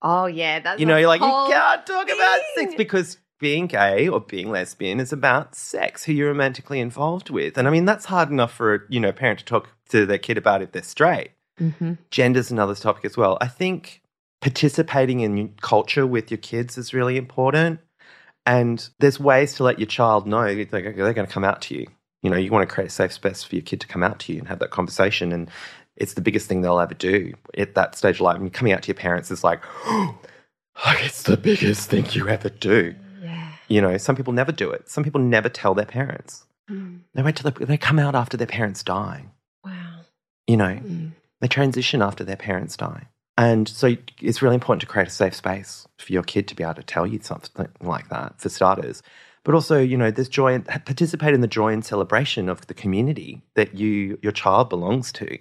Oh yeah, that's you know, you're like, you can't talk about sex because being gay or being lesbian is about sex, who you're romantically involved with. And I mean, that's hard enough for a, you know, parent to talk to their kid about if they're straight Mhm. gender's another topic as well. I think participating in culture with your kids is really important. And there's ways to let your child know they're, they're going to come out to you. You know, you want to create a safe space for your kid to come out to you and have that conversation. And it's the biggest thing they'll ever do at that stage of life. And coming out to your parents is like, like it's the biggest thing you ever do. Yeah. You know, some people never do it. Some people never tell their parents. Mm. They wait till they, they come out after their parents die. Wow. You know, Mm. they transition after their parents die. And so it's really important to create a safe space for your kid to be able to tell you something like that, for starters. But also, you know, there's joy, and participate in the joy and celebration of the community that you, your child belongs to,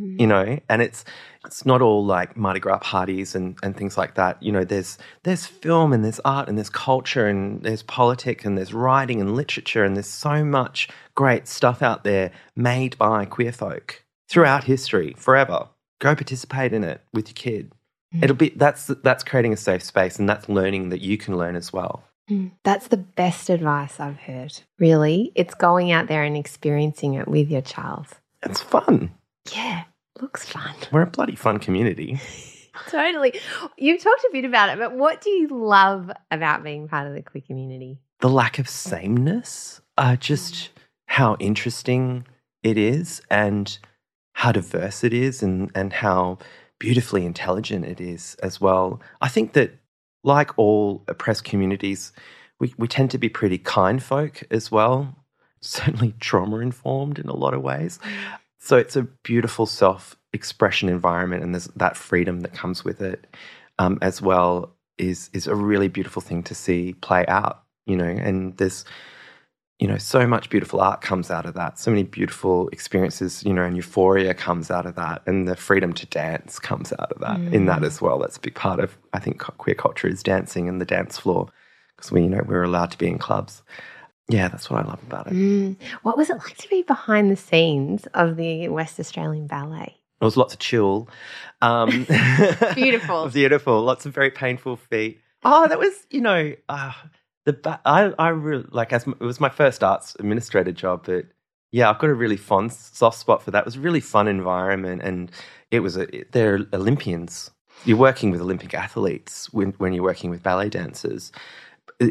Mm. you know, and it's, it's not all like Mardi Gras parties and, and things like that. You know, there's, there's film and there's art and there's culture and there's politics and there's writing and literature and there's so much great stuff out there made by queer folk throughout history forever. Go participate in it with your kid. Mm. It'll be that's that's creating a safe space and that's learning that you can learn as well. Mm. That's the best advice I've heard. Really, it's going out there and experiencing it with your child. It's fun. Yeah, looks fun. We're a bloody fun community. Totally. You've talked a bit about it, but what do you love about being part of the queer community? The lack of sameness, uh, just how interesting it is and how diverse it is and, and how beautifully intelligent it is as well. I think that, like all oppressed communities, we, we tend to be pretty kind folk as well, certainly trauma informed in a lot of ways. So it's a beautiful self expression environment, and there's that freedom that comes with it um, as well is is a really beautiful thing to see play out. You know, and there's you know so much beautiful art comes out of that. So many beautiful experiences. You know, and euphoria comes out of that, and the freedom to dance comes out of that. In that Mm. as well, that's a big part of I think queer culture is dancing and the dance floor because we you know we're allowed to be in clubs. Yeah, that's what I love about it. Mm. What was it like to be behind the scenes of the West Australian Ballet? It was lots of chill. Um, Beautiful. beautiful. Lots of very painful feet. Oh, that was you know uh, the I I really like as it was my first arts administrator job, but yeah, I've got a really fond soft spot for that. It was a really fun environment, and it was a they're Olympians. You're working with Olympic athletes when when you're working with ballet dancers.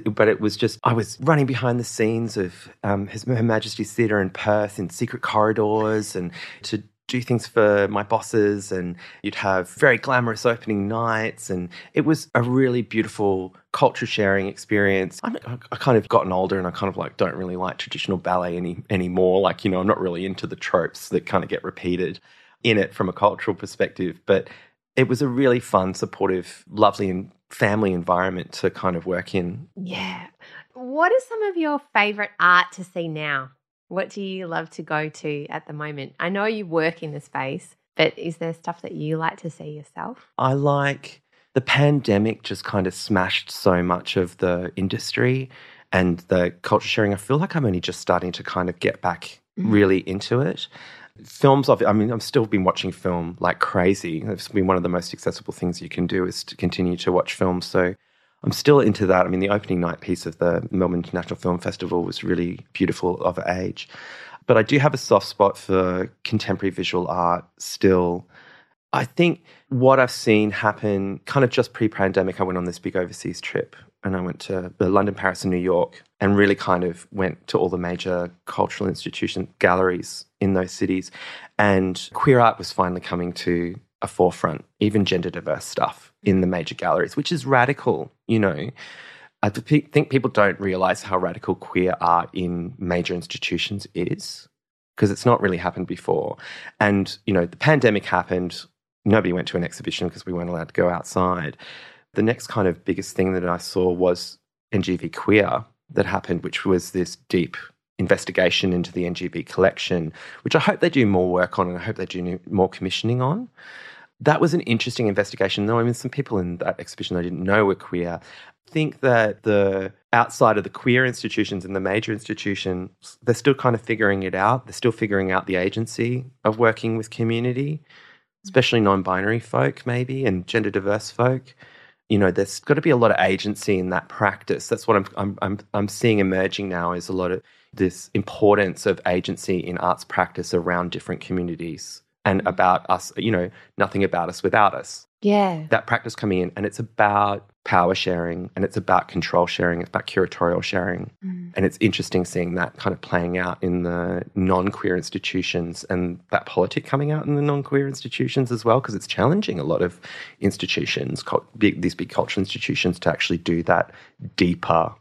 But it was just, I was running behind the scenes of um, His Her Majesty's Theatre in Perth in secret corridors and to do things for my bosses and you'd have very glamorous opening nights and it was a really beautiful culture sharing experience I'm, I kind of gotten older and I kind of like don't really like traditional ballet any anymore like you know I'm not really into the tropes that kind of get repeated in it from a cultural perspective but it was a really fun supportive lovely and family environment to kind of work in Yeah. What are some of your favorite art to see now? What do you love to go to at the moment? I know you work in the space, but is there stuff that you like to see yourself? I like the pandemic just kind of smashed so much of the industry and the culture sharing. I feel like I'm only just starting to kind of get back Mhm. really into it. Films of I mean, I've still been watching film like crazy. It's been one of the most accessible things you can do is to continue to watch films. So I'm still into that. I mean, the opening night piece of the Melbourne International Film Festival was really beautiful of age. But I do have a soft spot for contemporary visual art still. I think what I've seen happen kind of just pre pandemic, I went on this big overseas trip and I went to London, Paris, and New York and really kind of went to all the major cultural institution galleries in those cities. And queer art was finally coming to a forefront, even gender diverse stuff in the major galleries, which is radical, you know. I think people don't realize how radical queer art in major institutions is because it's not really happened before. And, you know, the pandemic happened, nobody went to an exhibition because we weren't allowed to go outside. The next kind of biggest thing that I saw was NGV Queer that happened, which was this deep investigation into the NGV collection, which I hope they do more work on and I hope they do more commissioning on that was an interesting investigation. Though I mean, some people in that exhibition I didn't know were queer. I think that the outside of the queer institutions and the major institutions, they're still kind of figuring it out. They're still figuring out the agency of working with community, especially non-binary folk, maybe, and gender diverse folk. You know, there's got to be a lot of agency in that practice. That's what I'm I'm I'm, I'm seeing emerging now is a lot of this importance of agency in arts practice around different communities and about us, you know, nothing about us without us. Yeah. That practice coming in. And it's about power sharing and it's about control sharing. It's about curatorial sharing. Mm. And it's interesting seeing that kind of playing out in the non queer institutions and that politic coming out in the non queer institutions as well, because it's challenging a lot of institutions, big, these big cultural institutions, to actually do that deeper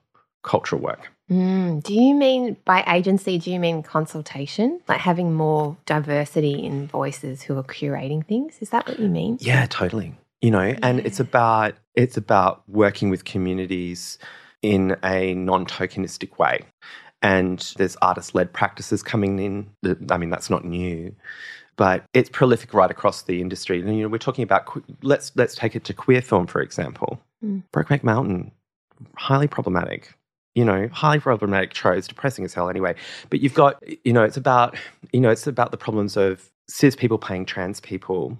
cultural work. Mm, do you mean by agency, do you mean consultation? Like having more diversity in voices who are curating things? Is that what you mean? Yeah, totally. You know, yeah. and it's about it's about working with communities in a non-tokenistic way. And there's artist-led practices coming in. I mean, that's not new but it's prolific right across the industry. And you know, we're talking about let's let's take it to queer film for example. Mm. Brokeback Mountain, highly problematic you know, highly problematic tropes, depressing as hell anyway. But you've got, you know, it's about, you know, it's about the problems of cis people paying trans people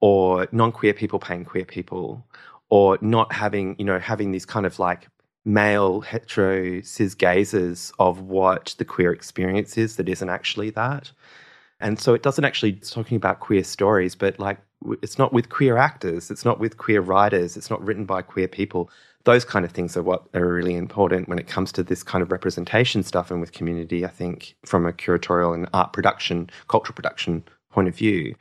or non-queer people paying queer people or not having, you know, having these kind of like male hetero cis gazes of what the queer experience is that isn't actually that. And so it doesn't actually it's talking about queer stories, but like it's not with queer actors, it's not with queer writers, it's not written by queer people those kind of things are what are really important when it comes to this kind of representation stuff and with community i think from a curatorial and art production cultural production point of view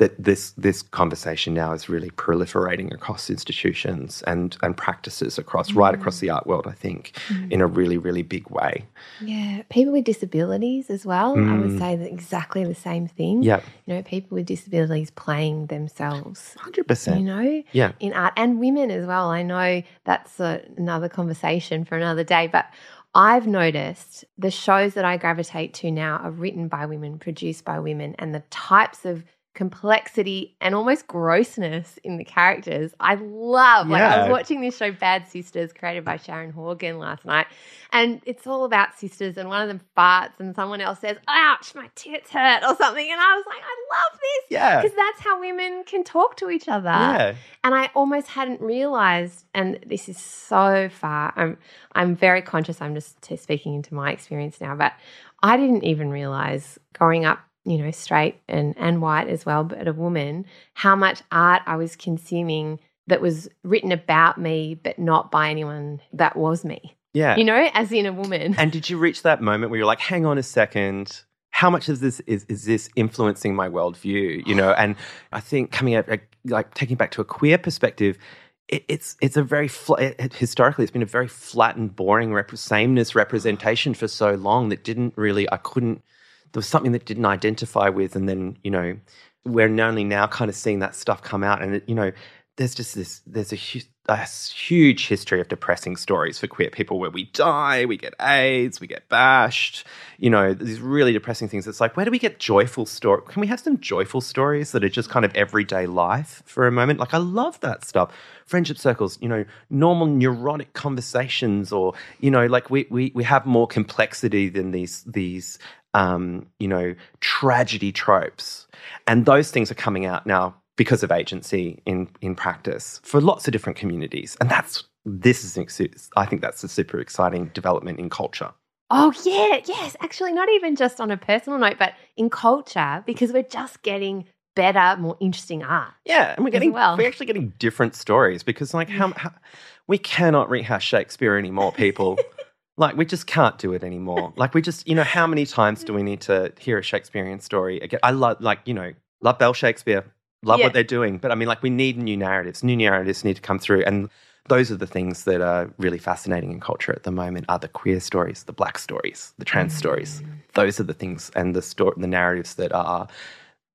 that this this conversation now is really proliferating across institutions and and practices across mm. right across the art world. I think mm. in a really really big way. Yeah, people with disabilities as well. Mm. I would mm. say that exactly the same thing. Yeah, you know, people with disabilities playing themselves. Hundred percent. You know, yeah, in art and women as well. I know that's a, another conversation for another day, but. I've noticed the shows that I gravitate to now are written by women, produced by women, and the types of complexity and almost grossness in the characters. I love. Yeah. Like I was watching this show Bad Sisters created by Sharon Horgan last night and it's all about sisters and one of them farts and someone else says, "Ouch, my tits hurt" or something and I was like, "I love this." Yeah. Because that's how women can talk to each other. Yeah. And I almost hadn't realized and this is so far I'm I'm very conscious I'm just speaking into my experience now, but I didn't even realize growing up you know, straight and, and white as well, but a woman, how much art I was consuming that was written about me, but not by anyone that was me. Yeah. You know, as in a woman. And did you reach that moment where you're like, hang on a second, how much of this is, is this influencing my worldview? You know, and I think coming at like taking back to a queer perspective, it, it's it's a very it, historically it's been a very flat and boring rep- sameness representation for so long that didn't really I couldn't there was something that didn't identify with, and then you know we're only now kind of seeing that stuff come out, and it, you know there's just this there's a, hu- a, huge history of depressing stories for queer people where we die, we get AIDS, we get bashed, you know, these really depressing things. It's like, where do we get joyful stories? Can we have some joyful stories that are just kind of everyday life for a moment? Like, I love that stuff. Friendship circles, you know, normal neurotic conversations, or you know, like we we we have more complexity than these these um, you know, tragedy tropes. And those things are coming out now because of agency in, in practice for lots of different communities. And that's, this is, I think that's a super exciting development in culture. Oh, yeah, yes. Actually, not even just on a personal note, but in culture, because we're just getting better, more interesting art. Yeah, and we're getting well. we're actually getting different stories because like how, how we cannot rehash Shakespeare anymore, people. Like we just can't do it anymore. like we just, you know, how many times do we need to hear a Shakespearean story again? I love, like, you know, love Bell Shakespeare, love yeah. what they're doing, but I mean, like, we need new narratives. New narratives need to come through, and those are the things that are really fascinating in culture at the moment are the queer stories, the black stories, the trans mm. stories. Those are the things and the story, the narratives that are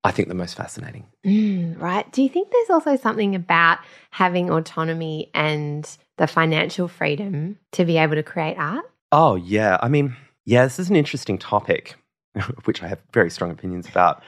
I think the most fascinating. Mm, right. Do you think there's also something about having autonomy and the financial freedom to be able to create art? Oh, yeah. I mean, yeah, this is an interesting topic, which I have very strong opinions about.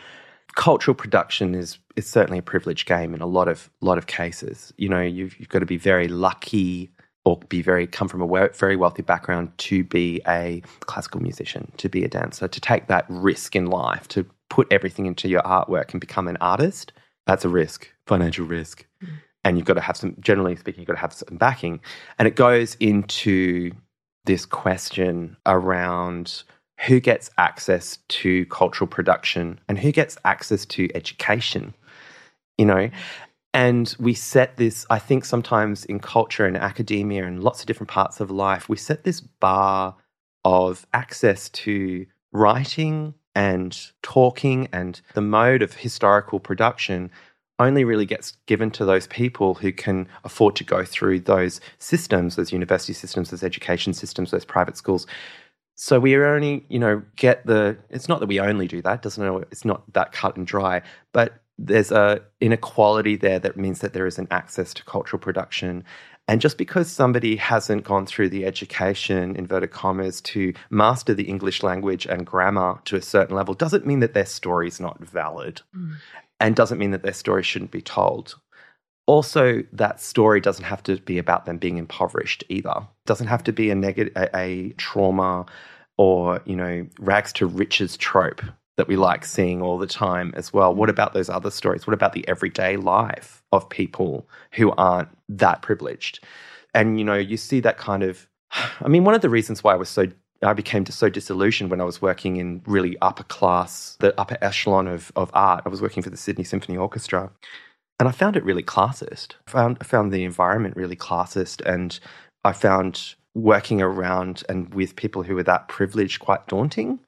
Cultural production is is certainly a privileged game in a lot of lot of cases. You know, you've, you've got to be very lucky or be very come from a very wealthy background to be a classical musician, to be a dancer, to take that risk in life, to put everything into your artwork and become an artist, that's a risk, financial risk. Mm. And you've got to have some, generally speaking, you've got to have some backing. And it goes into this question around who gets access to cultural production and who gets access to education, you know? And we set this, I think sometimes in culture and academia and lots of different parts of life, we set this bar of access to writing, and talking and the mode of historical production only really gets given to those people who can afford to go through those systems, those university systems, those education systems, those private schools. So we only, you know, get the. It's not that we only do that. Doesn't know. It's not that cut and dry. But there's a inequality there that means that there isn't access to cultural production, and just because somebody hasn't gone through the education, inverted commas, to master the English language and grammar to a certain level doesn't mean that their story is not valid mm. And doesn't mean that their story shouldn't be told. Also, that story doesn't have to be about them being impoverished either. It doesn't have to be a negative, a, a trauma or, you know, rags to riches trope that we like seeing all the time as well. What about those other stories? What about the everyday life of people who aren't that privileged? And you know, you see that kind of I mean, one of the reasons why I was so I became so disillusioned when I was working in really upper class, the upper echelon of, of art. I was working for the Sydney Symphony Orchestra. And I found it really classist. I found, I found the environment really classist. And I found working around and with people who were that privileged quite daunting.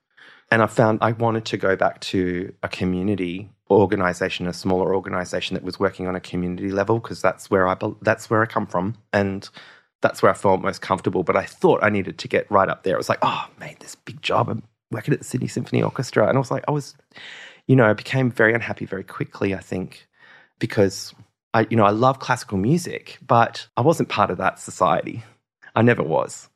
And I found I wanted to go back to a community organization, a smaller organization that was working on a community level because that's where I that's where I come from and that's where I felt most comfortable. But I thought I needed to get right up there. It was like, oh, made this big job. I'm working at the Sydney Symphony Orchestra, and I was like, I was, you know, I became very unhappy very quickly. I think because I, you know, I love classical music, but I wasn't part of that society. I never was,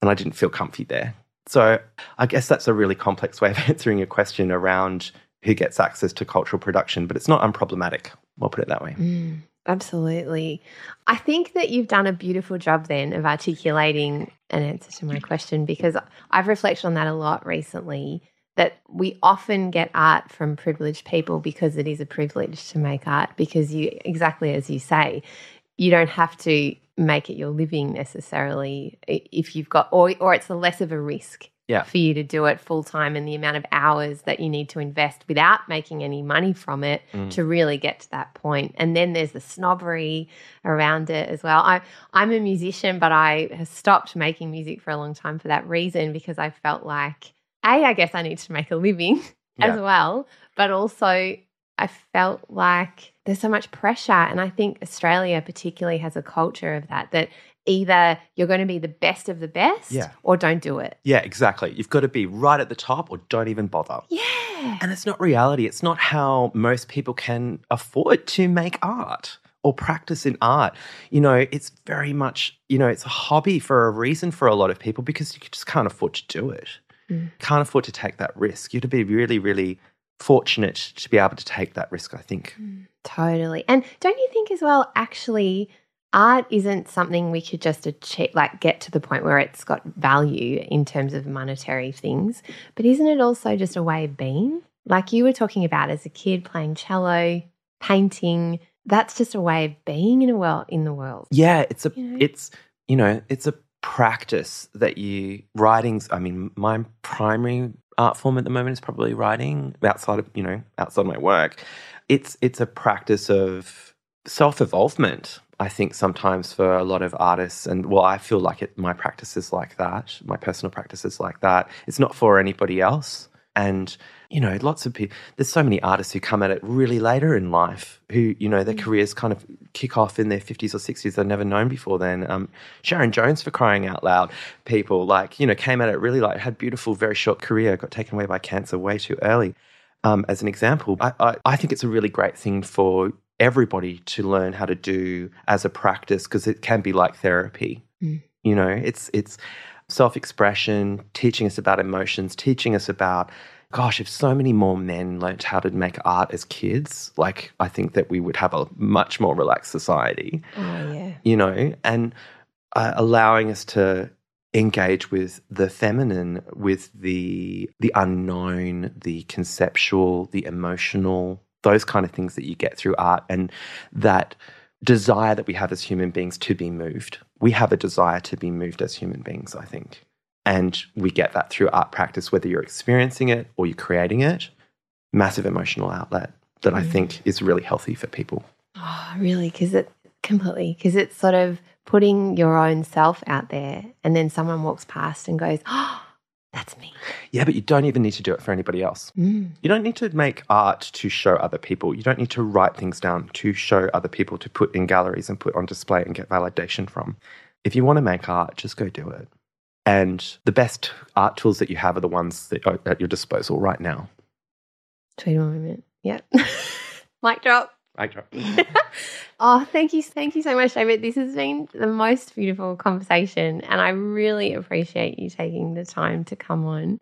and I didn't feel comfy there. So I guess that's a really complex way of answering your question around who gets access to cultural production, but it's not unproblematic. We'll put it that way. Mm, absolutely. I think that you've done a beautiful job then of articulating an answer to my question because I've reflected on that a lot recently. That we often get art from privileged people because it is a privilege to make art, because you, exactly as you say, you don't have to make it your living necessarily if you've got or or it's a less of a risk yeah. for you to do it full time and the amount of hours that you need to invest without making any money from it mm. to really get to that point. And then there's the snobbery around it as well. I I'm a musician, but I have stopped making music for a long time for that reason because I felt like a I guess I need to make a living yeah. as well, but also I felt like there's so much pressure. And I think Australia particularly has a culture of that, that either you're going to be the best of the best yeah. or don't do it. Yeah, exactly. You've got to be right at the top or don't even bother. Yeah. And it's not reality. It's not how most people can afford to make art or practice in art. You know, it's very much, you know, it's a hobby for a reason for a lot of people because you just can't afford to do it. Mm. Can't afford to take that risk. You have to be really, really fortunate to be able to take that risk, I think. Mm, totally. And don't you think as well, actually, art isn't something we could just achieve, like get to the point where it's got value in terms of monetary things, but isn't it also just a way of being? Like you were talking about as a kid playing cello, painting, that's just a way of being in a world in the world. Yeah, it's a you know? it's you know, it's a practice that you writings I mean my primary art form at the moment is probably writing outside of you know outside my work it's it's a practice of self-evolvement i think sometimes for a lot of artists and well i feel like it my practice is like that my personal practice is like that it's not for anybody else And, you know, lots of people, there's so many artists who come at it really later in life who, you know, their Mm. careers kind of kick off in their 50s or 60s they've never known before then. Um, Sharon Jones, for crying out loud, people like, you know, came at it really like, had beautiful, very short career, got taken away by cancer way too early. Um, as an example, I, I, I think it's a really great thing for everybody to learn how to do as a practice because it can be like therapy. Mm. You know, it's it's self-expression, teaching us about emotions, teaching us about gosh, if so many more men learnt how to make art as kids, like I think that we would have a much more relaxed society, Oh, yeah. you know, and uh, allowing us to engage with the feminine, with the the unknown, the conceptual, the emotional, those kind of things that you get through art and that desire that we have as human beings to be moved. We have a desire to be moved as human beings, I think. And we get that through art practice, whether you're experiencing it or you're creating it. Massive emotional outlet that I Mm. think is really healthy for people. Oh, really? Because it completely, because it's sort of putting your own self out there and then someone walks past and goes, oh, that's me. Yeah, but you don't even need to do it for anybody else. Mm. You don't need to make art to show other people. You don't need to write things down to show other people to put in galleries and put on display and get validation from. If you want to make art, just go do it. And the best art tools that you have are the ones that are at your disposal right now. Tweet one moment. Yep. Mic drop. I try. Oh, thank you. Thank you so much, David. This has been the most beautiful conversation, and I really appreciate you taking the time to come on.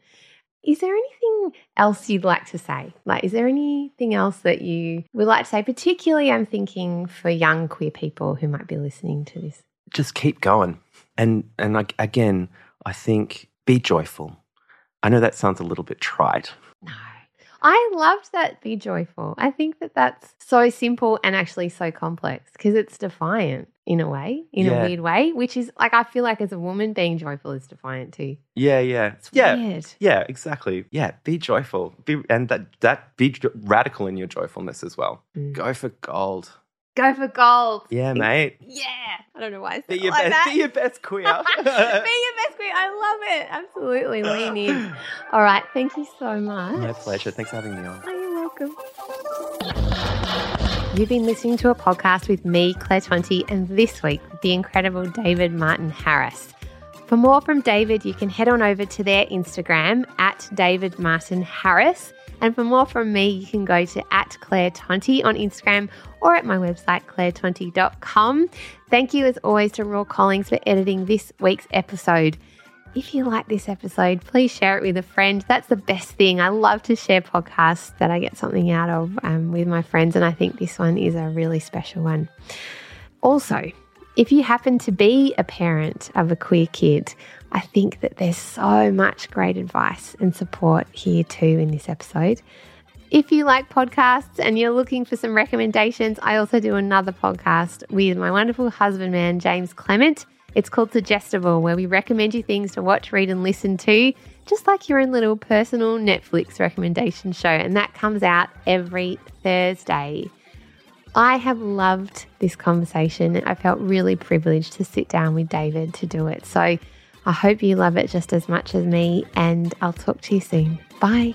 Is there anything else you'd like to say? Like, is there anything else that you would like to say? Particularly, I'm thinking for young queer people who might be listening to this. just keep going. And and like again, I think be joyful. I know that sounds a little bit trite. No. I loved that be joyful. I think that that's so simple and actually so complex because it's defiant in a way, in Yeah. a weird way, which is like I feel like as a woman being joyful is defiant too. Yeah, yeah, It's yeah, weird. yeah. Exactly. Yeah, be joyful. Be and that that be radical in your joyfulness as well. Mm. Go for gold. Go for gold. Yeah, mate. Yeah. I don't know why I said Be it your like best. that. Be your best queer. be your best queen. I love it. Absolutely. Lean in. All right. Thank you so much. My pleasure. Thanks for having me on. Oh, you're welcome. You've been listening to a podcast with me, Claire Tonti, and this week with the incredible David Martin Harris. For more from David, you can head on over to their Instagram at David Martin Harris. And for more from me, you can go to at Claire Tonti on Instagram or at my website, clairetonti.com. Thank you, as always, to Raw Collings for editing this week's episode. If you like this episode, please share it with a friend. That's the best thing. I love to share podcasts that I get something out of um, with my friends, and I think this one is a really special one. Also, if you happen to be a parent of a queer kid, I think that there's so much great advice and support here too in this episode. If you like podcasts and you're looking for some recommendations, I also do another podcast with my wonderful husband man, James Clement. It's called Suggestible, where we recommend you things to watch, read, and listen to, just like your own little personal Netflix recommendation show. And that comes out every Thursday. I have loved this conversation. I felt really privileged to sit down with David to do it. So I hope you love it just as much as me, and I'll talk to you soon. Bye.